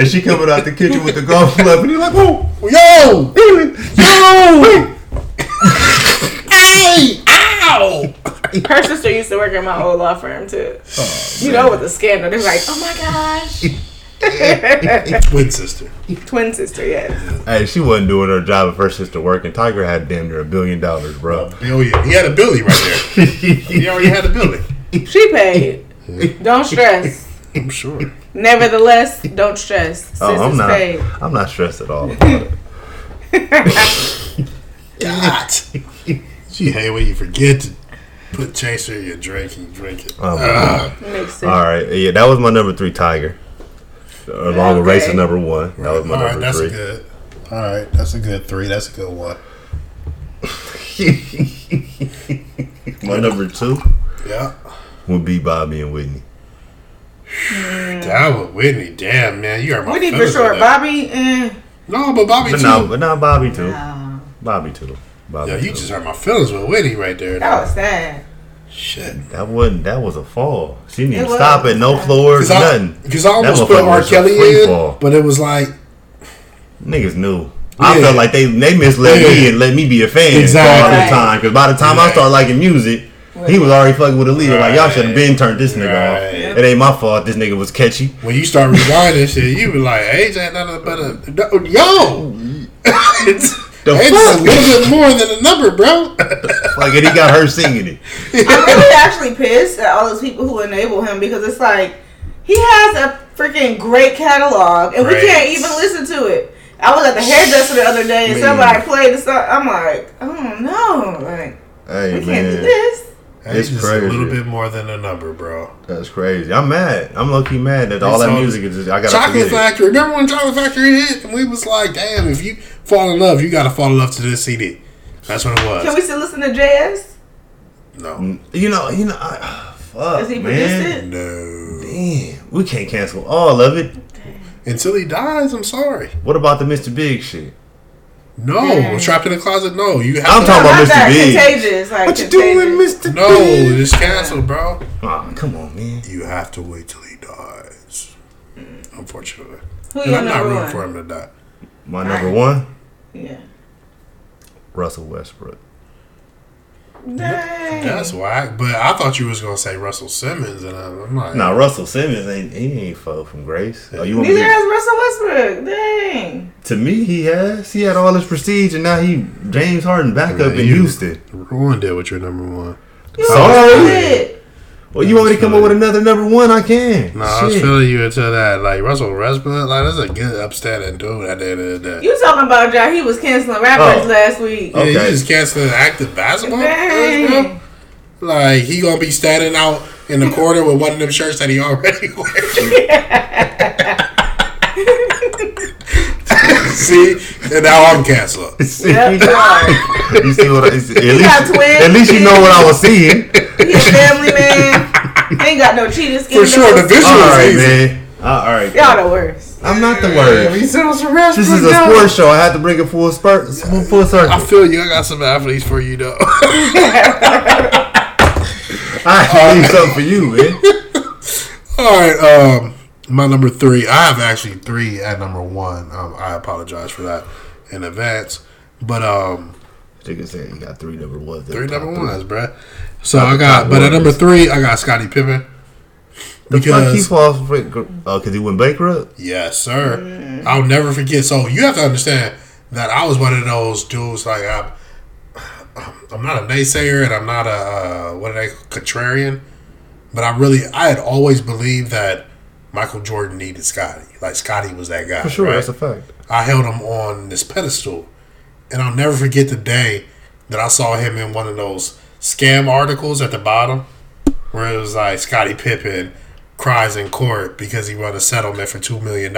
and she coming out the kitchen with the golf [LAUGHS] club and he's like, "Whoa, Yo! yo!" Hey! Ow! Her sister used to work at my old law firm too. Oh, you know, with the scandal, they're like, "Oh my gosh, Twin sister. twin sister." Yes. Hey, she wasn't doing her job if her sister working. Tiger had damn near a billion dollars, bro. A Billion. He had a Billy right there. He already had a Billy. She paid. Don't stress. [LAUGHS] I'm sure. Nevertheless, don't stress. Sis Oh, I'm is not. paid. I'm not stressed at all about it. God. She hate when you forget to Put chaser in your drink and drink it. Oh, my Makes sense. All right, yeah, that was my number three Tiger. Along with Okay. Race is number one. That was my all right, number that's three. a good. All right, that's a good three. That's a good one. [LAUGHS] my number two Yeah. Would be Bobby and Whitney. That was Whitney. Damn, man, you are my Whitney for feelings sure. that. Bobby, eh. No, but Bobby But too. no, but not Bobby too. No. Bobby too. Bobby Yeah, you too. just hurt my feelings with Whitney right there. That was sad. Shit. That wasn't. That was a fall. She didn't It even stop at no floors, Because I, nothing. 'cause I almost That put R. was a Kelly in, fall. but it was like Niggas knew. I felt like they they misled me Yeah. and let me be a fan Exactly. for all Right. the time. Because by the time I Right. started liking music, he was already fucking with a leader. Like y'all should have been turned this nigga off. Right. It ain't my fault. This nigga was catchy. when you start rewinding shit, you be like, "Age ain't nothing but a yo." [LAUGHS] it's The age is a little bit more than a number, bro. Like and he got her singing it. I'm really actually pissed at all those people who enable him because it's like he has a freaking great catalog and we can't even listen to it. I was at the hairdresser the other day and Man. somebody played the song. I'm like, oh no, like Hey we can't do this. Age It's is crazy. a little bit more than a number, bro. that's crazy. I'm mad. I'm low key mad that all that all- music is. Just, I gotta Chocolate forget. Factory. Remember when Chocolate Factory hit? And we was like, damn, if you fall in love, you gotta fall in love to this CD. That's what it was. Can we still listen to JS? no. Mm, you know, you know. I, fuck, Has he man. produced it? No. Damn, we can't cancel all of it. Until he dies, I'm sorry. What about the Mr. Big shit? No. Dang. Trapped in the closet, no. You have I'm to talking about Not Mr. that Big. contagious. Like What you doing, Mr. No, Big? it's canceled, bro. Oh, come on, man. You have to wait till he dies. Unfortunately. Who And your I'm not number rooting one? for him to die. My number one, Yeah. Russell Westbrook. Dang. That's whack. But I thought you was gonna say Russell Simmons, and I'm like, Now Russell Simmons ain't he ain't fell from grace. Oh, you want Neither to, has Russell Westbrook. Dang. to me he has. He had all his prestige and now he James Harden backup Man, in you- Houston. ruined it with your number one. You Sorry. Did. Well, you want me to come up with another number one? I can. No, I was Shit. feeling you until that. Like Russell Westbrook, like that's a good upstanding dude at the end of the day. You talking about John? He was canceling rappers Oh. last week. Yeah, you Okay. just canceling active basketball players. Dang. Like he gonna be standing out in the corner with one of them shirts that he already [LAUGHS] wears. [LAUGHS] [LAUGHS] [LAUGHS] See, and now I'm canceled. [LAUGHS] See? Yep, you are. you see what I, at, least, got twins. at least you know what I was seeing. He a family man. He ain't got no cheetah skin. For sure, the visual All is right, easy. man. Uh, all right. Y'all the worst. I'm not the He worst. said it was a rest This is a sports show. I had to bring it full spurt, full spurt I feel you. I got some athletes for you though. [LAUGHS] I actually need something for you, man. All right, um, my number three. I have actually three at number one. Um, I apologize for that in advance, but um, Nigga said you got three number ones. three number three. ones, bruh. So Top- I got, but at number three, I got Scottie Pippen The fuck he because falls for Oh, because he went bankrupt? yes, sir. I'll never forget. So you have to understand that I was one of those dudes. Like I'm, I'm not a naysayer, and I'm not a uh, what are they contrarian. But I really, I had always believed that Michael Jordan needed Scotty. Like Scotty was that guy. For sure, right? that's a fact. I held him on this pedestal. And I'll never forget the day that I saw him in one of those scam articles at the bottom where it was like Scottie Pippen cries in court because he won a settlement for $2 million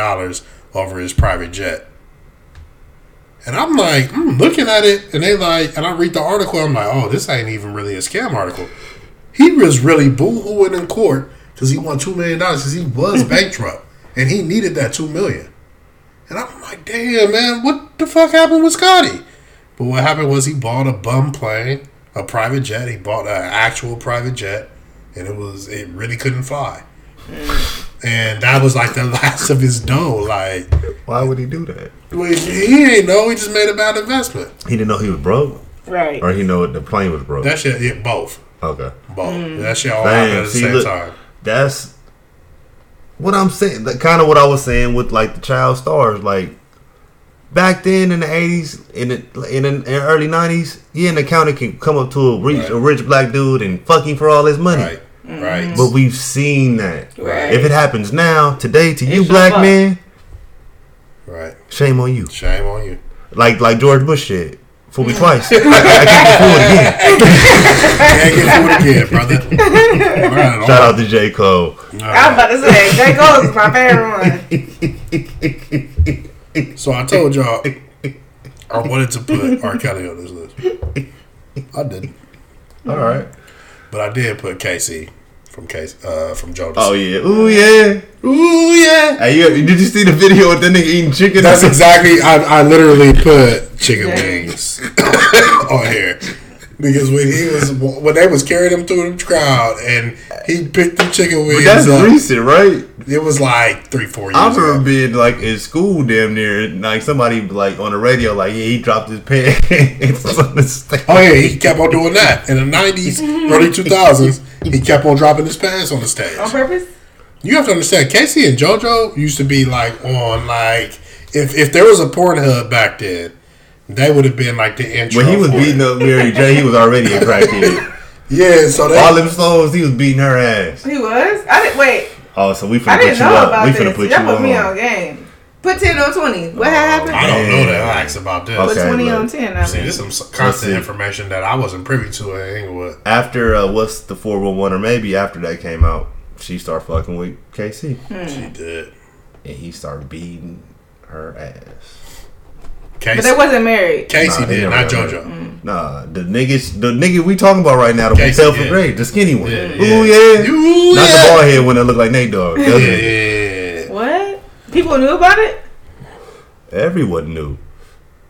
over his private jet. And I'm like, I'm looking at it, and they like, and I read the article. I'm like, oh, this ain't even really a scam article. He was really boo-hooing in court because he won two million dollars because he was bankrupt and he needed that two million. And I'm like, damn, man, what the fuck happened with Scotty? But what happened was he bought a bum plane, a private jet. He bought an actual private jet, and it was it really couldn't fly. And that was like the [LAUGHS] last of his dough. Like, Why would he do that? well, he ain't know. He just made a bad investment. He didn't know he was broke? Right. Or he know the plane was broke? That shit, yeah, both, Okay. both. Mm. That shit all Damn, happened at the see, same look- time. That's what I'm saying. That Kind of what I was saying with like the child stars. Like back then in the '80s, in the in the, in early '90s, yeah, an accountant can come up to a rich, Right. a rich black dude and fuck him for all his money. Right, right. But we've seen that. Right. If it happens now, today, to you, It's black your man, right. shame on you. Shame on you. Like like George Bush said, Fool me twice. I, I, I can't get fooled again. Can't get fooled again, brother. Right, Shout out to J. Cole. I'm about to say, J. Cole is my favorite one. So I told y'all I wanted to put R. Kelly on this list. I didn't, All right. but I did put K-Ci from K-Ci uh, from Jonas. Oh yeah. Ooh yeah. Ooh yeah. Hey, you, did you see the video of that nigga eating chicken? That's [LAUGHS] exactly. I, I literally put chicken Yeah. wings [COUGHS] on here because when he was when they was carrying him through the crowd and he picked the chicken But wings that's up, recent, right? it was like three four years I remember ago. being like in school, damn near, like somebody like on the radio, like yeah, he dropped his pants on the stage. Oh yeah, he kept on doing that in the nineties, early two thousands. He kept on dropping his pants on the stage. On purpose? You have to understand, K-Ci and JoJo used to be like on like if if there was a Pornhub back then, they would have been like the intro. When he was for beating it. up Mary J, he was already a crackhead. [LAUGHS] yeah. So they, All them songs, he was beating her ass. He was? I didn't, wait, Oh, so we finna I put didn't you know up. about We this. finna put you Y'all put me on on. game. Put 10 on 20. What had happened? I don't know Yeah. that facts about this. Put Okay, 20 look. on 10. I See, this is some constant information that I wasn't privy to at Inglewood. After uh, what's the four one one, or maybe after that came out, she started fucking with K-Ci, Hmm. She did. and he started beating her ass. But K-Ci, they wasn't married. K-Ci Nah, did, not got JoJo. Mm. Nah, the niggas, the nigga we talking about right now, the K-Ci hotel for did. grade, the skinny one. Yeah, Ooh yeah. yeah, Ooh, not yeah. the bald head one that look like Nate Dogg. Yeah, yeah, yeah, yeah. What? People knew about it? Everyone knew.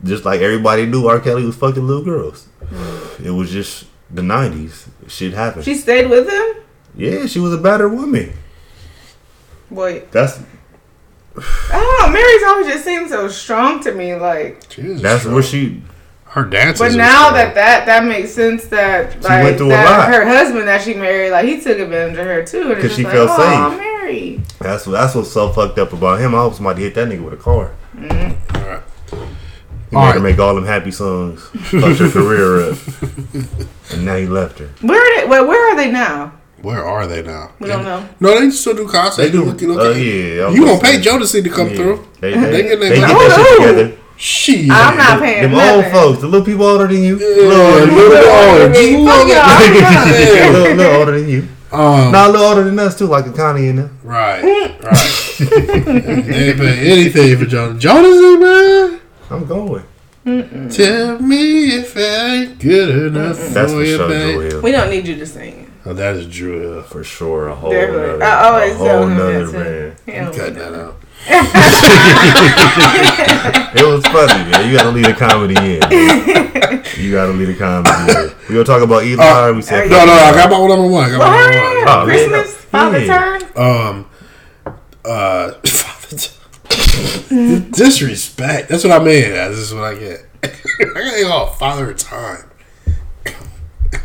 Just like everybody knew R. Kelly was fucking little girls. Mm. It was just the 90s. Shit happened. She stayed with him? yeah, she was a battered woman. Boy, That's I don't know. Mary's always just seemed so strong to me. Like, She was that's strong. where she. her dance. but now strong. that that that makes sense that like went through a that lot. her husband that she married, like he took advantage of her too. And it's 'Cause just she like, felt oh, safe. Mary. That's what that's what's so fucked up about him. I hope somebody hit that nigga with a car. All right. He All made her make all them happy songs, fucked her career up, [LAUGHS] and now he left her. Where are they? Wait, where are they now? Where are they now? We don't know. No, they still do concerts. They do. Look, look, Uh, yeah, I was You gonna gonna pay say. Jodeci to come Yeah. through? They, They they, getting they, their get money. that shit Oh, together. Shit. I'm not paying Them nothing. old folks, the little people older than you, Yeah, little, little [LAUGHS] little, bit older. Fuck Just a little bit. y'all. Yeah. little, little older than you. Um, Not a little older than us too, like a Connie in there. Right, right. [LAUGHS] they pay anything for Jonas. Jonas, man. I'm going. Tell me if I ain't good enough That's for for you, sure, babe. We don't need you to sing. Oh, that is Dru Hill. For sure, a whole Definitely. nother, I always a whole tell him nother man. too. He don't Cut that that. out. [LAUGHS] It was funny, man. You gotta leave the comedy in. Man. You gotta leave the comedy in. We gonna talk about Eli. we said No, no, I got my number one. I got Well, my hurry number one. up. Oh, man. Christmas, Father Yeah. Time. Um, uh, [LAUGHS] disrespect. That's what I mean. This is what I get. [LAUGHS] I got y'all father time.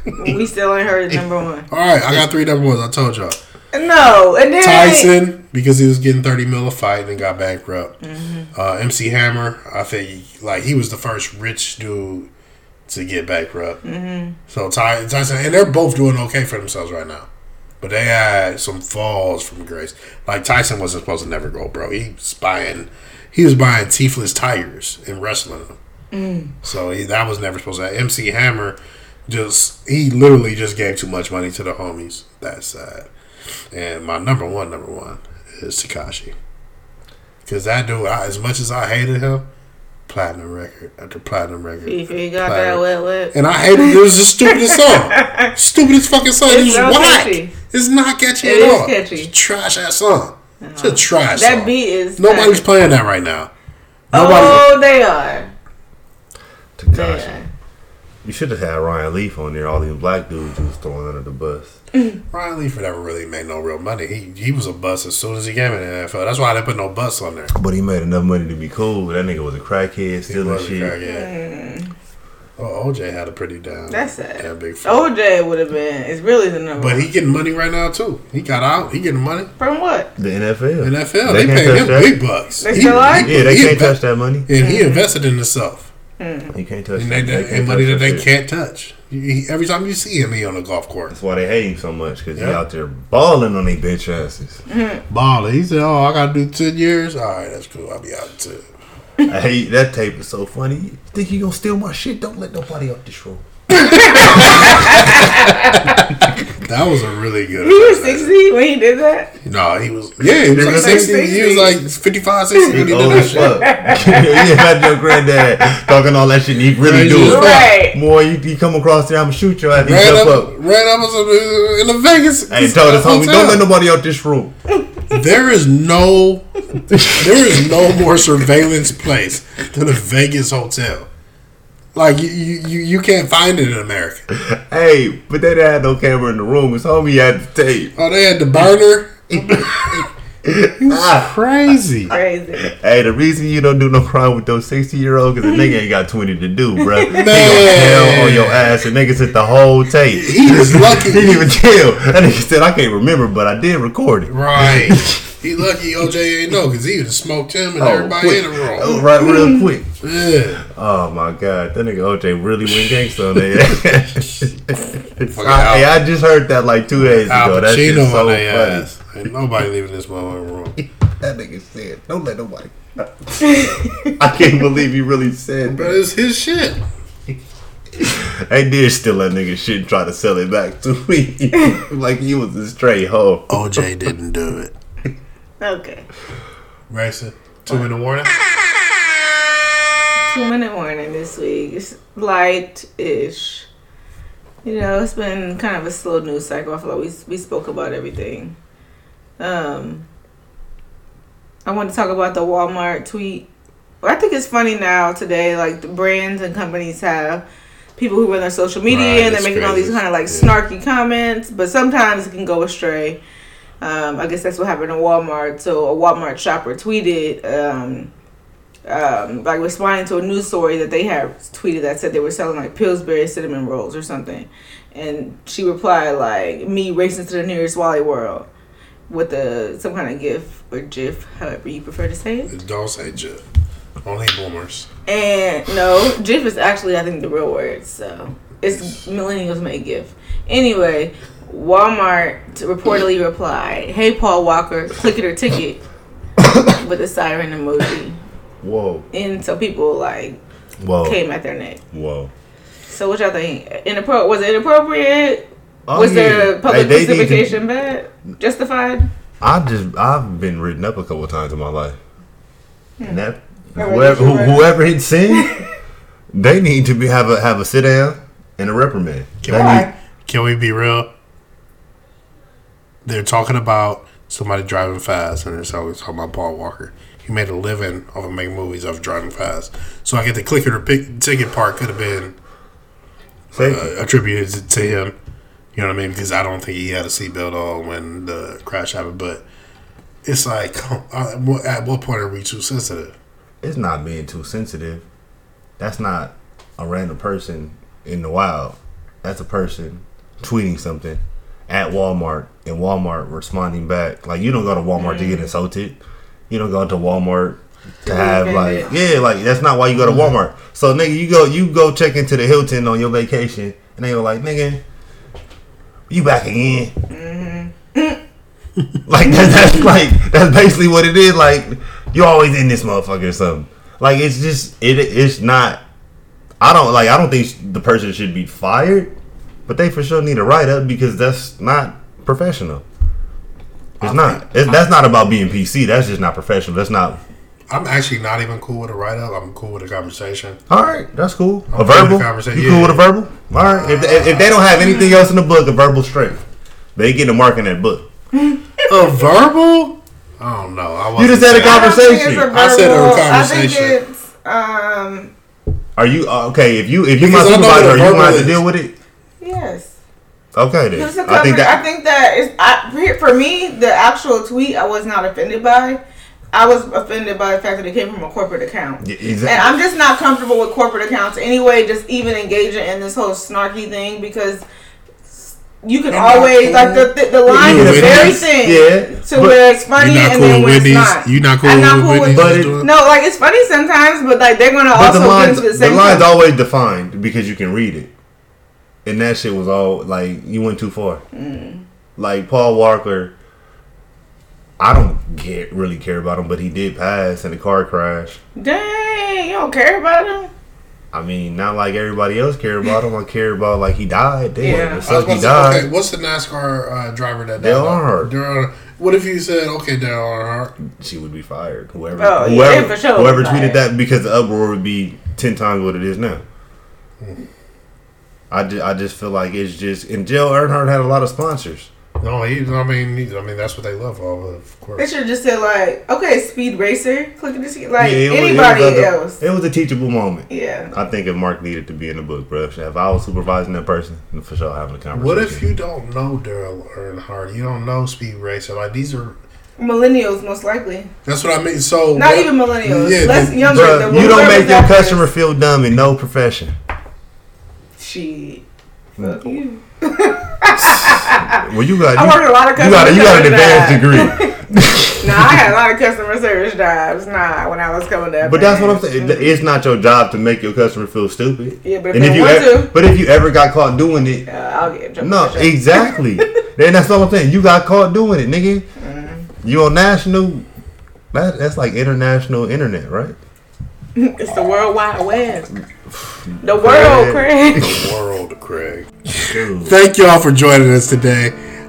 We [LAUGHS] still ain't heard number one. All right, I got three number ones. I told y'all. No, and then Tyson because he was getting thirty mil a fight and got bankrupt. Mm-hmm. Uh, MC Hammer, I think like he was the first rich dude to get bankrupt. Mm-hmm. So Ty, Tyson, and they're both doing okay for themselves right now. But they had some falls from grace. Like Tyson wasn't supposed to never go, bro. He was buying, he was buying teethless tigers and wrestling them. Mm. So he, that was never supposed to. happen. MC Hammer, just he literally just gave too much money to the homies. That's sad. And my number one, number one is Tekashi. Because that dude, I, as much as I hated him, platinum record after platinum record. if you got that wet wet. And I hated it. It was the stupidest [LAUGHS] song. stupidest fucking song. it It's was so whack. catchy. It's not catchy It at all. catchy. It's trash ass song. It's a uh-huh. trash That song. beat is Nobody's playing that right now. Nobody. Oh, they are. Tekashi. Are. You should have had Ryan Leaf on there. All these black dudes you was throwing under the bus. [CLEARS THROAT] Ryan Leaford never really made no real money. He he was a bust as soon as he came in the NFL. That's why they put no bust on there. But he made enough money to be cool. That nigga was a crackhead, He stealing was a shit. crackhead. Oh, OJ had a pretty down. Mm. That's sad. Yeah, big fight. OJ would have been. It's really the number. But one. he getting money right now too. He got out. He getting money. from what? The NFL. NFL. They They, can't pay touch him that. big bucks. They He- still are? he- Yeah, they he can't inve- touch that money. And he invested in himself. Mm-hmm. He can't touch And, that. they, They and can't money touch that they shit. can't touch. He- every time you see him, he on the golf course. That's why they hate him so much because he Yeah. out there balling on these bitch asses. Mm-hmm. Baller. He said, "Oh, I got to do ten years. All right, that's cool. I'll be out in ten. I hate that tape is so funny. You think you gonna steal my shit? Don't let nobody up this room. [LAUGHS] That was a really good. He was 60 when he did that. No, he was. Yeah, he was like was sixty. He was like 55, 60 when he did Old that as shit. fuck. [LAUGHS] you imagine your granddad talking all that shit. He really Crazy do it. Right. Boy, you, you come across there, I'm gonna shoot you. ass. He Ran jump up, up. ran up uh, in the Vegas. And told his homie, hotel. don't let nobody out this room. There is no, [LAUGHS] there is no more surveillance place than a Vegas hotel. Like you, you, you- you can't find it in America. Hey, but they didn't have no camera in the room. His homie had the tape. Oh, they had the burner. [LAUGHS] Ah. Crazy. Crazy. Hey, the reason you don't do no crime with those 60 year olds because the nigga ain't got 20 to do, bro. He gonna tell on your ass and niggas hit the whole tape. He was lucky. [LAUGHS] He didn't even tell. That nigga said, I can't remember, but I did record it. Right. [LAUGHS] He lucky OJ ain't know because he would have smoked him and everybody quick. in the room. Oh, right, real quick. Yeah. Oh my god, that nigga OJ really went gangsta on that. [LAUGHS] [LAUGHS] Fucking I, Al, hey, I just heard that like two days Al ago. That shit's Pacino so on their funny. ass. Ain't nobody leaving this motherfucking room. [LAUGHS] That nigga said, "Don't let nobody." I can't believe he really said But that. it's his shit. They did steal that nigga shit and try to sell it back to me, like he was a stray hoe. OJ didn't do it. Okay. Racing. Two minute warning. Two minute warning this week. It's light ish. You know, it's been kind of a slow news cycle. I feel like we, we spoke about everything. Um, I want to talk about the Walmart tweet. I think it's funny now today, like the brands and companies have people who run their social media Right, and they're making all these kind of like Yeah. snarky comments, but sometimes it can go astray. Um, I guess that's what happened in Walmart. So a Walmart shopper tweeted, um, um, like responding to a news story that they had tweeted that said they were selling like Pillsbury cinnamon rolls or something, and she replied like me racing to the nearest Wally World with a some kind of GIF or GIF, however you prefer to say it. Don't say Jeff. Only boomers. And no, GIF is actually I think the real word. So it's millennials make GIF. Anyway, Walmart reportedly replied, "Hey Paul Walker, click it or ticket," [COUGHS] with a siren emoji. Whoa, And so people like whoa, came at their neck. whoa. So what y'all think? Inappro- was it inappropriate? Oh, was yeah. the public Hey, they to- justification bad? Justified? I just I've been written up a couple times in my life, hmm. and that whoever get you who, whoever hit sin, [LAUGHS] they need to be have a have a sit down and a reprimand. Can They Why? need- Can we be real? They're talking about somebody driving fast, and they're always talking about Paul Walker. He made a living off of making movies of driving fast. So I get the clicker it or pick, ticket part could have been uh, attributed to him. You know what I mean? Because I don't think he had a seatbelt on when the crash happened. But it's like, [LAUGHS] come- uh, what- at what point are we too sensitive? it's not being too sensitive. That's not a random person in the wild. That's a person tweeting something at Walmart and Walmart responding back. Like you don't go to Walmart to get insulted. You don't go to Walmart to have like yeah, like that's not why you go to Walmart. So nigga, you go you go check into the Hilton on your vacation and they go like nigga, you back again. like that, [LAUGHS] that's like that's basically what it is. Like you always in this motherfucker or something. Like it's just it it's not. I don't like. I don't think the person should be fired, but they for sure need a write up because that's not professional. It's I not. think- It's, that's not about being PC. That's just not professional. That's not. I'm actually not even cool with a write up. I'm cool with a conversation. All right, that's cool. I'm A cool with verbal. conversation, You cool with a verbal? All right. If, if, if they don't have anything else in the book, a verbal strength, They get a mark in that book. A verbal? I don't know. I You just had a conversation. I said a I think conversation. it's um Are you uh, okay? If you if you my Because I know what supervisor, are you gonna have to is. deal with it? yes. Okay then. It's a I think cover- I think that that is I, for me the actual tweet I was not offended by. I was offended by the fact that it came from a corporate account. Yeah, And. I'm just not comfortable with corporate accounts anyway, just even engaging in this whole snarky thing because you can You're always, cool. like, the, the, the line You is with very thin Yeah, to but where it's funny and cool then with when it's not. You're not cool I'm not what cool with- Whitney's But it- No, like, it's funny sometimes, but, like, they're going to But also the get lines, into the the lines always defined because you can read it, and that shit was all like you went too far. Mm. Like Paul Walker, I don't get really care about him, but he did pass in a car crash. Dang. Dang, you don't care about him? I mean, not like everybody else care about him. I care about like he died. Damn, Yeah. it I was sucks about he say, died. okay, what's the NASCAR uh, driver that Dale died? Earnhardt. Dale Earnhardt. What if you said, okay, Dale Earnhardt? She would be fired. Whoever, Oh, yeah, whoever, for sure whoever tweeted fired. that because the uproar would be ten times what it is now. I just, I just feel like it's just and Dale Earnhardt had a lot of sponsors. No, he. I mean, he, I mean, that's what they love all of, course. They should have just said like, okay, speed racer. Click this, like Yeah, it was- it was anybody a- else. It was a teachable moment. yeah. I think if Mark needed to be in the book, bro, if I was supervising that person, for sure having a conversation. What if you don't know Dale Earnhardt? You don't know Speed Racer. Like these are. Millennials, most likely. That's what I mean. So Not what- even millennials. Yeah, Less younger. Bruh, the you don't make your out customer feel dumb in no profession. Shit. Fuck you. [LAUGHS] Well, you got I you, worked a lot of you got you got an advanced jobs. degree. [LAUGHS] Nah, I had a lot of [LAUGHS] customer service jobs. Nah, when I was coming up. But that's what I'm man. saying. It's not your job to make your customer feel stupid. Yeah, but if and if you want ever, to. but if you ever got caught doing it, Uh, I'll get in no, sure. exactly. then that's all I'm saying. You got caught doing it, nigga. Mm-hmm. You on national. That, that's like international internet, right? It's the World Wide Web. The world, Craig. The world, Craig. Dude. Thank y'all for joining us today.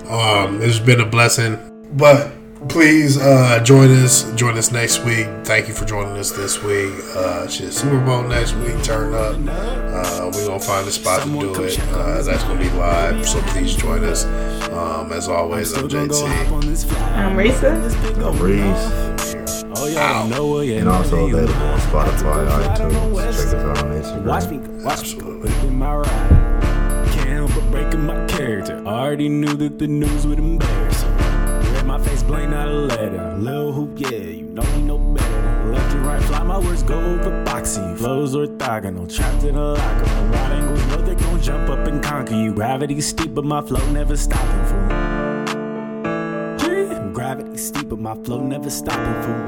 Um, it's been a blessing. But please uh, join us. Join us next week. Thank you for joining us this week. Uh, shit, Super Bowl next week. Turn up. Uh, we're gonna find a spot to do it. Uh, that's gonna be live. So please join us. Um, as always, I'm Still gonna go hop JT. on this flight. I'm Risa. I'm Reese. Oh, y'all know where you And also available on Spotify, iTunes. Check us out on Instagram. Watch me, watch me go my ride. Can't help but breaking my character. Already knew that the news would embarrass her. Read my face blank, not a letter. Lil hoop, yeah, you know me no better. Left and right, fly my words go over boxy. Flows orthogonal, trapped in a locker. Wide angles know they gon' jump up and conquer you. Gravity's steep, but my flow never stopping fool. Gravity steep, but my flow never stopping fool.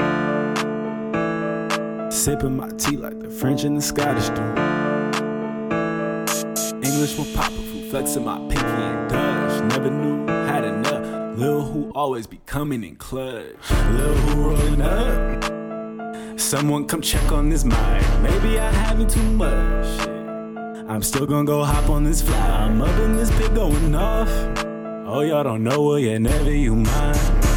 Sipping my tea like the French and the Scottish do. English will pop a fool, flexing my pinky and Dutch. Never knew had enough. Lil who always be coming in clutch. Lil who rolling up. Someone come check on this mic. Maybe I me too much. I'm still gonna go hop on this fly. I'm up in this pit going off. Oh, y'all don't know well, yeah, never you mind.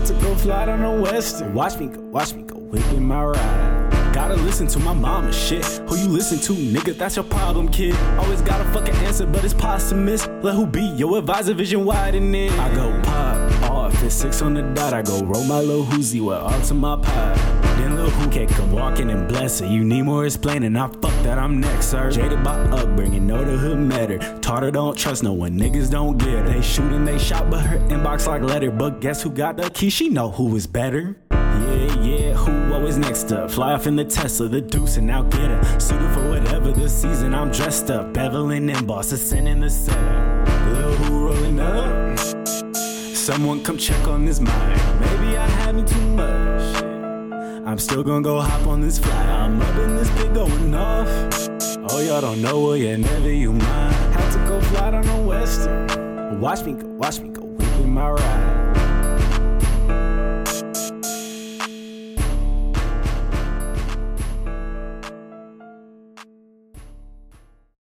Had to go fly down the western. Watch me go, watch me go, whipping my ride. Gotta listen to my mama shit. Who you listen to, nigga? That's your problem, kid. Always got a fucking answer, but it's posthumous. Let who be your advisor, vision widening. I go pop off, it's six on the dot. I go roll my little hoozy with all to my pod. Then Lil Who can't come walking and bless her. You need more explaining. I fuck that, I'm next, sir. Jaded by upbringing, know the hood matter. Taught her don't trust no one, niggas don't get her. They shoot and they shot, but her inbox like letter. But guess who got the key? She know who is better. Yeah, yeah, who always next up? Fly off in the Tesla, the deuce, and now get her. Suited for whatever this season, I'm dressed up. Beveling and boss, ascending the center. Lil who rolling up. Someone come check on this mind. Maybe I had me too much. I'm still gonna go hop on this fly. I'm up in this pit going off. Oh, y'all don't know, well, yeah, never you mind. Had to go fly down the western. Watch me go, watch me go, whipping my ride.